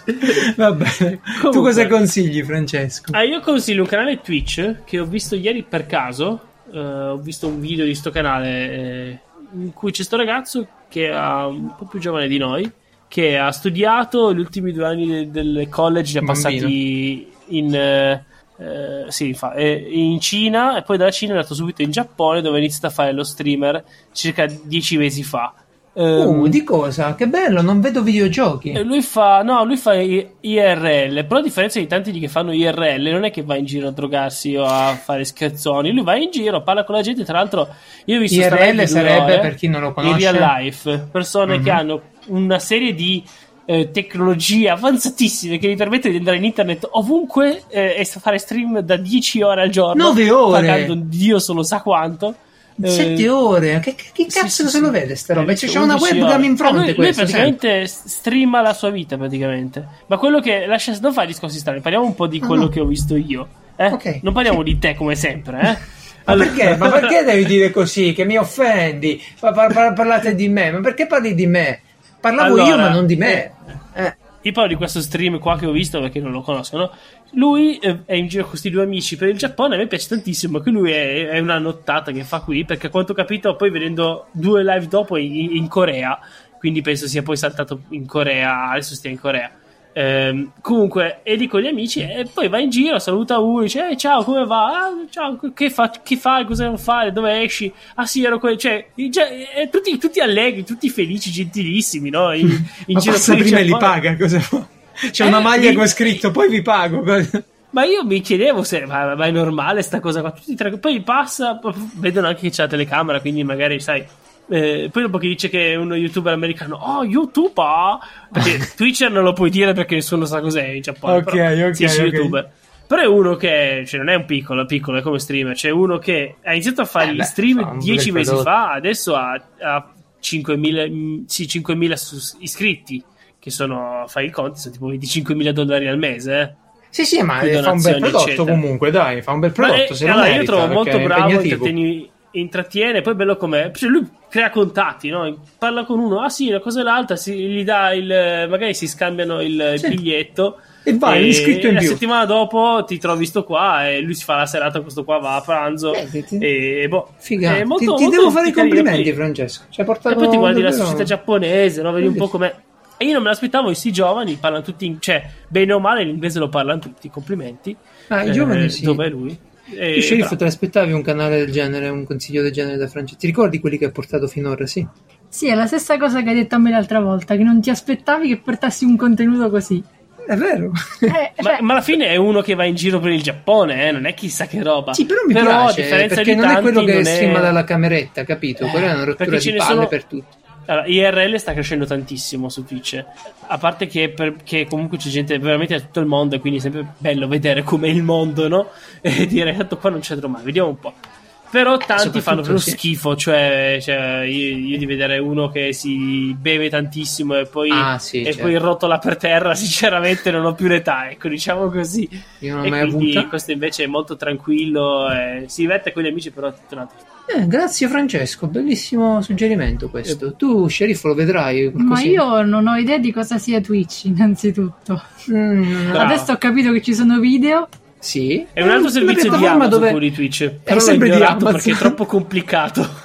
Va bene. Tu cosa consigli, Francesco? Ah, io consiglio un canale Twitch che ho visto ieri per caso. eh, ho visto un video di sto canale eh, in cui c'è sto ragazzo che è un po' più giovane di noi. Che ha studiato gli ultimi due anni de- del college, li ha passati in. eh, eh, sì, fa- eh, in Cina e poi dalla Cina è andato subito in Giappone dove ha iniziato a fare lo streamer circa dieci mesi fa. Ehm, Uh, di cosa? Che bello, non vedo videogiochi. e lui fa, no, lui fa IRL, però a differenza di tanti che fanno IRL, non è che va in giro a drogarsi o a fare scherzoni, lui va in giro, parla con la gente, tra l'altro io ho visto IRL sarebbe, ore, per chi non lo in conosce? real life, persone che Mhm. hanno una serie di eh, tecnologie avanzatissime che gli permettono di andare in internet ovunque eh, e fare stream da 10 ore al giorno, Nove ore? pagando Dio solo sa quanto. Eh, Sette ore? Che, che- che cazzo sì, se sì. lo vede sta roba? Eh, C'è, una 11 webcam ore. in Ah, fronte lui, lui questo, praticamente streama la sua vita praticamente ma quello che lascia non fare discorsi strani parliamo un po' di Ah, quello no. che ho visto io eh? Ok. non parliamo di te come sempre eh? Ma perché? Ma perché devi dire così? Che mi offendi? Pa- pa- pa- parlate di me? Ma perché parli di me? Parlavo io, Allora, ma non di me. Eh, Io parlo di questo stream qua che ho visto perché non lo conoscono. Lui eh, è in giro con questi due amici per il Giappone. A me piace tantissimo. Che lui è, è una nottata che fa qui. Perché a quanto ho capito, poi vedendo due live dopo in, in Corea. Quindi penso sia poi saltato in Corea. Adesso stia in Corea. Ehm, comunque, è lì con gli amici e poi va in giro, saluta uno, dice "Eh, ciao, come va? Ah, ciao, che, fa, che fai? Cosa devo fare? Dove esci? Ah sì, ero qua. Cioè, già- eh, tutti, tutti allegri, tutti felici, gentilissimi, no? In, in ma giro passa prima e li paga, cosa fa? C'è Eh, una maglia mi- con scritto, poi vi pago. Ma io mi chiedevo se ma, ma è normale sta cosa qua. Tutti tre, poi passa, vedono anche che c'è la telecamera, quindi magari sai. Eh, poi dopo che dice che è uno youtuber americano, oh youtuber, perché Twitcher non lo puoi dire perché nessuno sa cos'è in Giappone. Ok, però ok, sì, sì, ok. youtuber. Però è uno che, cioè non è un piccolo, è piccolo, è come streamer. C'è uno che ha iniziato a fare Eh gli beh, stream fa un bel 10 mesi prodotto. fa, adesso ha, ha 5.000, mm, sì, 5.000 sus- iscritti, che sono, fai i conti, sono tipo 25.000 dollari al mese. Eh. Sì, sì, ma fa un bel prodotto eccetera. comunque, dai, fa un bel Ma prodotto. è- se lo allora, io merita, trovo perché molto bravo, impegnativo. Intrattiene, poi è bello com'è. Cioè, lui crea contatti, no? parla con uno, ah sì, una cosa e l'altra, si, gli dà il, magari si scambiano il, Sì. biglietto. E vai, iscritto in la più. settimana dopo ti trovi sto qua e lui si fa la serata, questo qua va a pranzo. Eh, ti- e boh, Figa, è molto- ti, ti molto devo fare i complimenti, Poi- Francesco. Ci hai portato e poi ti guardi la società giapponese, no? vedi un po' com'è. E io non me l'aspettavo, questi giovani parlano tutti, in- cioè, bene o male, l'inglese lo parlano tutti, complimenti. Ah, i Eh, giovani sì. Dove è lui? E, Tu, sceriffo, bravo. te l'aspettavi un canale del genere, un consiglio del genere da Francesco? Ti ricordi quelli che ha portato finora? Sì. Sì, è la stessa cosa che hai detto a me l'altra volta, che non ti aspettavi che portassi un contenuto così. È vero. Eh, Ma, cioè, ma alla fine è uno che va in giro per il Giappone, eh, non è chissà che roba. Sì, però mi a piace, differenza perché di non è quello tanti, che streama dalla cameretta, capito? Eh, Quella è una rottura perché ce di palle sono- per tutti. Allora, IRL sta crescendo tantissimo su Twitch. A parte che, per- che comunque c'è gente veramente da tutto il mondo, e quindi è sempre bello vedere com'è il mondo, no? E dire, tanto qua non c'entro mai, vediamo un po'. Però tanti fanno proprio sì. schifo, cioè, cioè, io, io di vedere uno che si beve tantissimo e poi, Ah, sì, e certo. poi rotola per terra, sinceramente non ho più l'età, ecco, diciamo così. Io non l'ho e mai quindi avuta. questo invece è molto tranquillo, eh, si diverte con gli amici, però è tutto un altro. Eh, grazie Francesco, bellissimo suggerimento questo. Tu, sceriffo, lo vedrai? ma qualcosina? io non ho idea di cosa sia Twitch, innanzitutto. Mm. Adesso ho capito che ci sono video. Sì. È un altro una servizio di Amazon dove... di Twitch, però l'ho sempre di ignorato Amazon. perché è troppo complicato.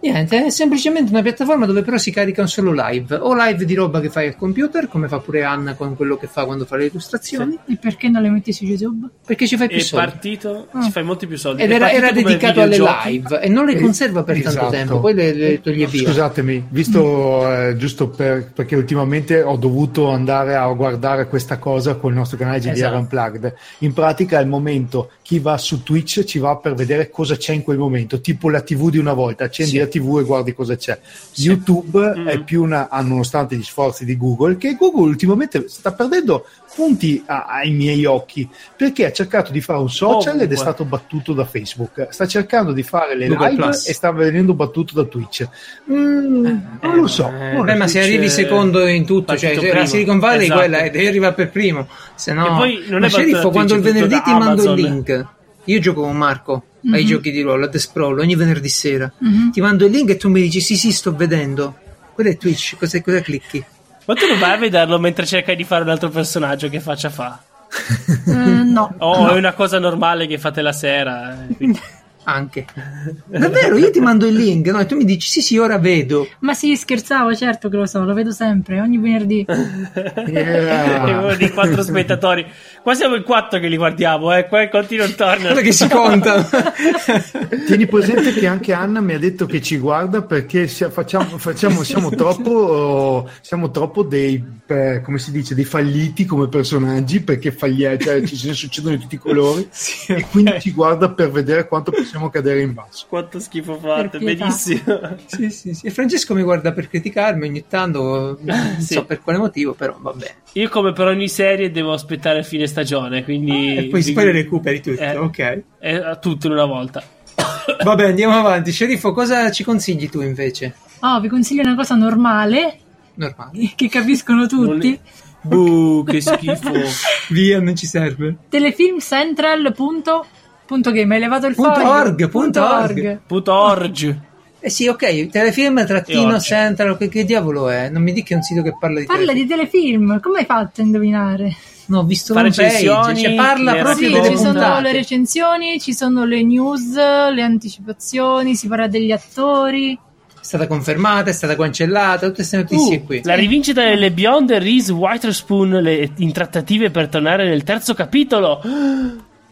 Niente, è semplicemente una piattaforma dove però si caricano solo live. O live di roba che fai al computer, come fa pure Anna con quello che fa quando fa le illustrazioni, E perché non le metti su YouTube? perché ci fai più è soldi. partito, Ah. ci fai molti più soldi. Ed È era, era dedicato alle live e non le Eh, conserva per tanto esatto. tempo, poi le, le toglie via. Scusatemi, visto eh, giusto per- perché ultimamente ho dovuto andare a guardare questa cosa con il nostro canale GDR Esatto. Unplugged. In pratica al momento chi va su Twitch ci va per vedere cosa c'è in quel momento, tipo la TV di una volta, accendi Sì. la TV e guardi cosa c'è. YouTube Mm. è più una, ah, nonostante gli sforzi di Google, che Google ultimamente sta perdendo punti a- ai miei occhi perché ha cercato di fare un social ed è stato battuto da Facebook. Sta cercando di fare le Google live Plus. e sta venendo battuto da Twitch. Mm, non lo so. eh, non Beh, ma se arrivi secondo in tutto, cioè se la. Silicon Valley Esatto. quella è- devi arrivare per primo, se no... E poi non ma è sceriffo, quando il venerdì ti mando il link, io gioco con Marco ai Mhm. giochi di ruolo, a The Sprawl, ogni venerdì sera, Mhm. ti mando il link e tu mi dici sì sì sto vedendo, quello è Twitch, cosa, cosa clicchi? Ma tu non vai a vederlo mentre cercai di fare un altro personaggio che faccia fa? Eh, no. O è una cosa normale che fate la sera? eh, quindi- Anche. Davvero, io ti mando il link, no? E tu mi dici sì sì ora vedo. Ma sì, scherzavo, certo che lo so, lo vedo sempre, ogni venerdì. Yeah. È uno dei quattro spettatori. Qua siamo in quattro che li guardiamo, eh. Qua continua il turner. Guarda che si conta. Tieni presente che anche Anna mi ha detto che ci guarda perché facciamo, facciamo- siamo troppo, siamo troppo dei, eh, come si dice, dei falliti come personaggi perché faglia- cioè, ci succedono di tutti i colori Sì, e quindi ci guarda per vedere quanto possiamo cadere in basso. Quanto schifo fate, benissimo. sì, sì, sì. E Francesco mi guarda per criticarmi ogni tanto, non Sì. so per quale motivo, però va bene. Io come per ogni serie devo aspettare fine stagione, quindi... E poi, poi le recuperi tutte, Eh. ok. Eh, tutto in una volta. Vabbè, andiamo avanti. Sceriffo, cosa ci consigli tu invece? Oh, vi consiglio una cosa normale, Normale. che capiscono tutti. Buh, che schifo. Via, non ci serve. Telefilmcentral.game, hai levato il Punto foglio? org, punto org. Puto org. Eh sì, ok, telefilm trattino central, che, che diavolo è? Non mi dica che è un sito che parla di Parla di telefilm, come hai fatto a indovinare? No, ho visto Fa un page, recensioni, cioè parla proprio Sì, delle ci sono puntate. le recensioni, ci sono le news, le anticipazioni, si parla degli attori. È stata confermata, è stata cancellata, tutte queste notizie Uh, qui. la rivincita delle Beyond Reese Witherspoon le, in trattative per tornare nel terzo capitolo.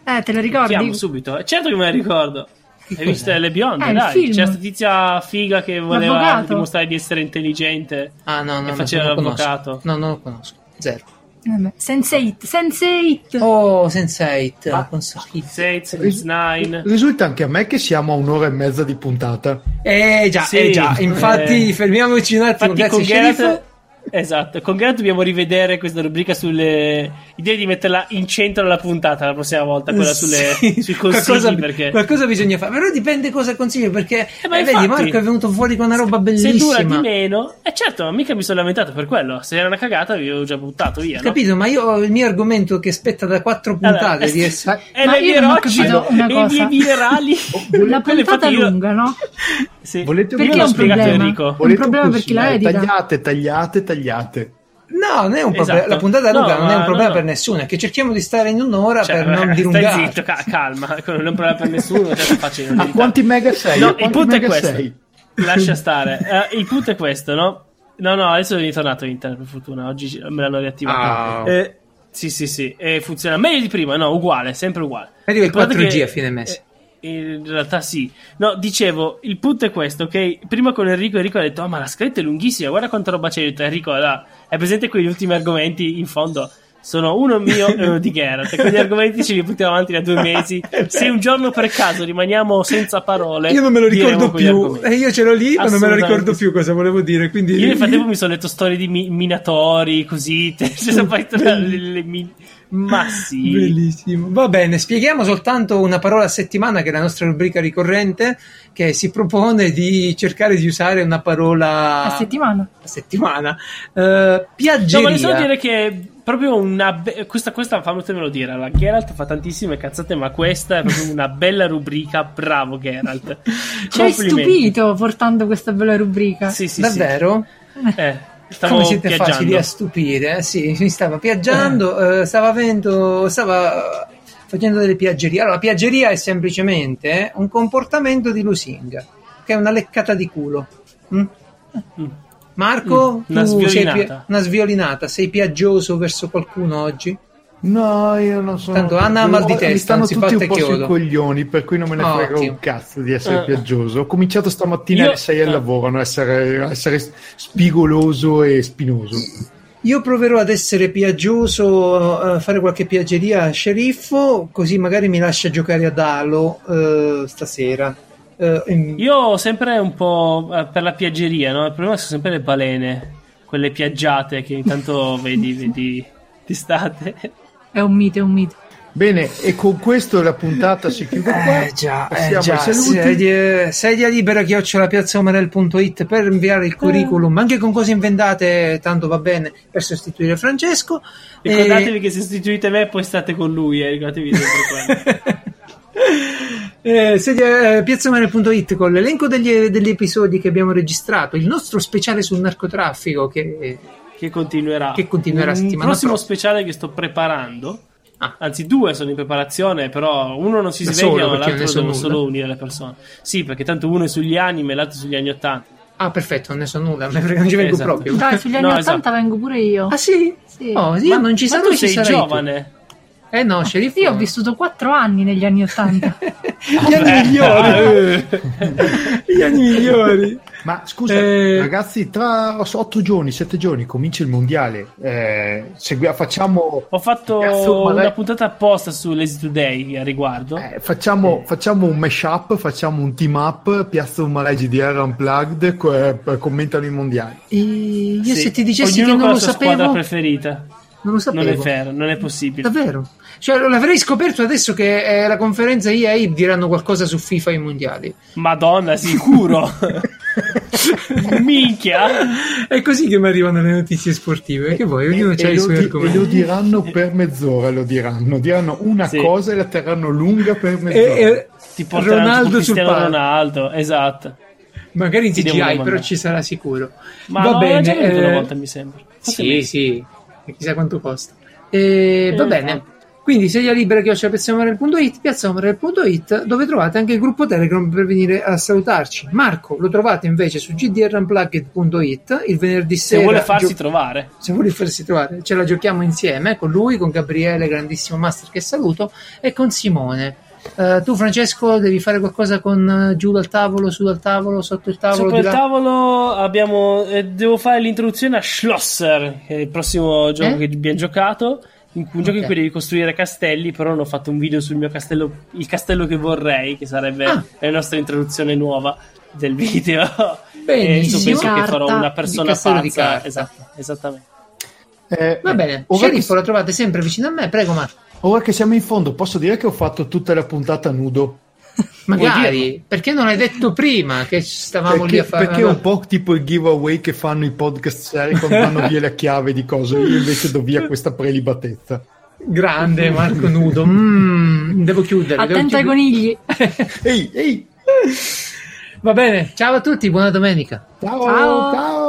Eh, te lo ricordi? Chiamo subito. Eh, Certo che me la ricordo. Hai visto le Beyond? Eh, il dai, c'è sta tizia figa che voleva L'avvocato. dimostrare di essere intelligente. Ah, no, no, E no, faceva non lo conosco. l'avvocato. No, non lo conosco. Zero. Vabbè, Sense8, Sense8. Oh, Sense8. Ah. Six, Six, Nine. Risulta anche a me che siamo a un'ora e mezza di puntata. Eh già, Sì, eh già. Infatti, eh. fermiamoci un attimo. Infatti, con Grazie, Geralt sceriffo. Esatto, con Geralt dobbiamo rivedere questa rubrica sulle idee di metterla in centro della puntata la prossima volta, quella sulle, Sì, sui consigli qualcosa, perché qualcosa bisogna fare, però dipende cosa consiglio perché Eh, ma eh, vedi infatti- Marco è venuto fuori con una roba se bellissima. dura di meno, eh certo, ma mica mi sono lamentato per quello. Se era una cagata, vi avevo già buttato via. No? Capito, ma io ho il mio argomento che spetta da quattro puntate Allora, di essere E Ma le io mie ho rocce capito una e i cosa. miei minerali. La Quelle puntata lunga, no? Sì. Volete Perché un spiegato? Enrico. È un Volete problema per chi la consiglio? edita. Tagliate, tagliate, tagliate. No, non è un problema. Esatto. La puntata No, lunga non è un ma problema no, per no. nessuno, è che cerchiamo di stare in un'ora Cioè, per non stai dilungare. zitto, ca- calma, non è un problema per nessuno. Cioè, è facile, non A quanti mega sei? No, il punto è questo. sei? Lascia stare. Eh, il punto è questo, no? No, no, adesso è ritornato internet per fortuna. Oggi me l'hanno riattivato. Ah. Eh, sì, sì, sì. E funziona meglio di prima. No, uguale, sempre uguale. Arriva il punto è 4G che- a fine mese. eh, in realtà sì. No, dicevo, il punto è questo, ok? Prima con Enrico, Enrico ha detto, oh, ma la scaletta è lunghissima, guarda quanta roba c'è. Ho detto, Enrico, allora, è presente quegli ultimi argomenti in fondo? Sono uno mio e uno di Geralt. Quegli argomenti ce li portiamo avanti da due mesi. Se un giorno per caso rimaniamo senza parole, Io non me lo ricordo più, e io ce l'ho lì, ma non me lo ricordo più cosa volevo dire. Quindi Io nel frattempo mi sono letto storie di mi- minatori, così. Cioè, sono fatto le, le min- Ma sì. Bellissimo. Va bene, spieghiamo soltanto una parola a settimana, che è la nostra rubrica ricorrente, che si propone di cercare di usare una parola A settimana. a settimana. Eh, piaggeria. No, ma volevo solo dire che proprio una be- questa, questa fammelo dire la Geralt fa tantissime cazzate ma questa è proprio una bella rubrica bravo Geralt Ci hai stupito portando questa bella rubrica. sì sì Davvero? sì eh, stavo Come siete viaggiando. facili a stupire? eh? Sì, mi stava piaggiando, eh, stava avendo, stava facendo delle piaggerie. Allora, la piaggeria è semplicemente un comportamento di lusinga, che è una leccata di culo. Mm? Mm. Marco, Mm, una sviolinata. pi- una sviolinata, sei piaggioso verso qualcuno oggi? No, io non sono. Tanto Anna ha mal di Mi testa, stanno non si tutti un po' chiodo. sui coglioni, per cui non me ne Oh, frega un cazzo di essere Eh. piaggioso. Ho cominciato stamattina Io- alle 6 al eh. lavoro, a essere, a essere spigoloso e spinoso. Io proverò ad essere piaggioso, a fare qualche piaggeria a sceriffo, così magari mi lascia giocare ad Halo eh, stasera. Eh, em- io ho sempre un po' eh, per la piaggeria no? il problema sono sempre le balene quelle piaggiate che intanto vedi vedi d'estate È un mito, è un mito. Bene, e con questo la puntata si chiude qua. Eh già, eh Passiamo già, ai saluti. sedia, sedia libera chiocciolapiazzaomarel.it per inviare il curriculum, anche con cose inventate, tanto va bene, per sostituire Francesco. ricordatevi E- che se sostituite me poi state con lui eh? ricordatevi sempre quello Eh, sedia, eh, piazzamarel.it con l'elenco degli, degli episodi che abbiamo registrato, il nostro speciale sul narcotraffico che che continuerà. Che continuerà settimana prossimo prossima. speciale che sto preparando. Ah. Anzi, due sono in preparazione, però uno non si Da sveglia, ma l'altro ne so devo nulla. solo unire le persone. Sì, perché tanto uno è sugli anime e l'altro sugli anni 80. Ah, perfetto, non ne so nulla, perché non ci vengo Esatto. proprio. Dai, sugli anni No, 80 esatto. vengo pure io. Ah sì? Sì. Oh, io non ci Ma sarò, tu ci sei tu. giovane. Eh no, sceriffo. Io ho vissuto 4 anni negli anni 80. gli anni migliori. gli anni migliori. Ma scusa, Eh. ragazzi, tra 8 giorni, 7 giorni comincia il mondiale. Eh, segui- facciamo, Ho fatto Cazzo, una lei- puntata apposta su Lazy Today a riguardo. eh, facciamo, facciamo un mashup, facciamo un team up, Piazza Umaleggi di Era Unplugged, co- eh, commentano i mondiali. E io Sì. se ti dicessi Ognuno che con non la lo sua squadra sapevo, preferita. Non lo sapevo. Non è vero, non è possibile. Davvero? Cioè, l'avrei scoperto adesso che è la conferenza EA diranno qualcosa su FIFA ai mondiali. Madonna, sicuro. Minchia. È così che mi arrivano le notizie sportive. Che vuoi? Ognuno e, ha i suoi di- e argomenti. lo diranno per mezz'ora, lo diranno. Diranno una Sì. cosa e la terranno lunga per E, mezz'ora. e porteranno tipo Ronaldo palco. Ronaldo, esatto. Magari in CGI, però ci sarà sicuro. Ma Va no, bene. detto una eh, volta, mi sembra. Forse Sì, sì, e chissà quanto costa. E, va Eh, bene. Quindi sedia libera che piazzaomarel.it, piazzaomarel.it, dove trovate anche il gruppo Telegram per venire a salutarci. Marco lo trovate invece su gdrunplugged.it il venerdì Se sera. vuole farsi gio- trovare. se vuole farsi trovare, ce la giochiamo insieme con lui, con Gabriele, grandissimo master che saluto, e con Simone. Eh, tu, Francesco, devi fare qualcosa con eh, giù dal tavolo, su dal tavolo, sotto il tavolo? Di il là? tavolo abbiamo. eh, devo fare l'introduzione a Schlosser, che è il prossimo gioco Eh? che abbiamo giocato. In cui, un gioco in cui devi costruire castelli, però non ho fatto un video sul mio castello, il castello che vorrei, che sarebbe Ah. la nostra introduzione nuova del video. adesso Benissimo. penso che farò Carta. una persona pazza. Esatto, esattamente. Eh, Va bene, sceriffo lo trovate sempre vicino a me, prego Marco. Ora che siamo in fondo, posso dire che ho fatto tutta la puntata nudo. Magari, perché non hai detto prima che stavamo lì Perché, a fare perché è un po' tipo il giveaway che fanno i podcast seri quando vanno via la chiave di cose. Io invece do via questa prelibatezza. Grande Marco Nudo. Mm, devo chiudere. Attento ai conigli. Ehi, ehi! Va bene, ciao a tutti, buona domenica. Ciao, Ciao. ciao.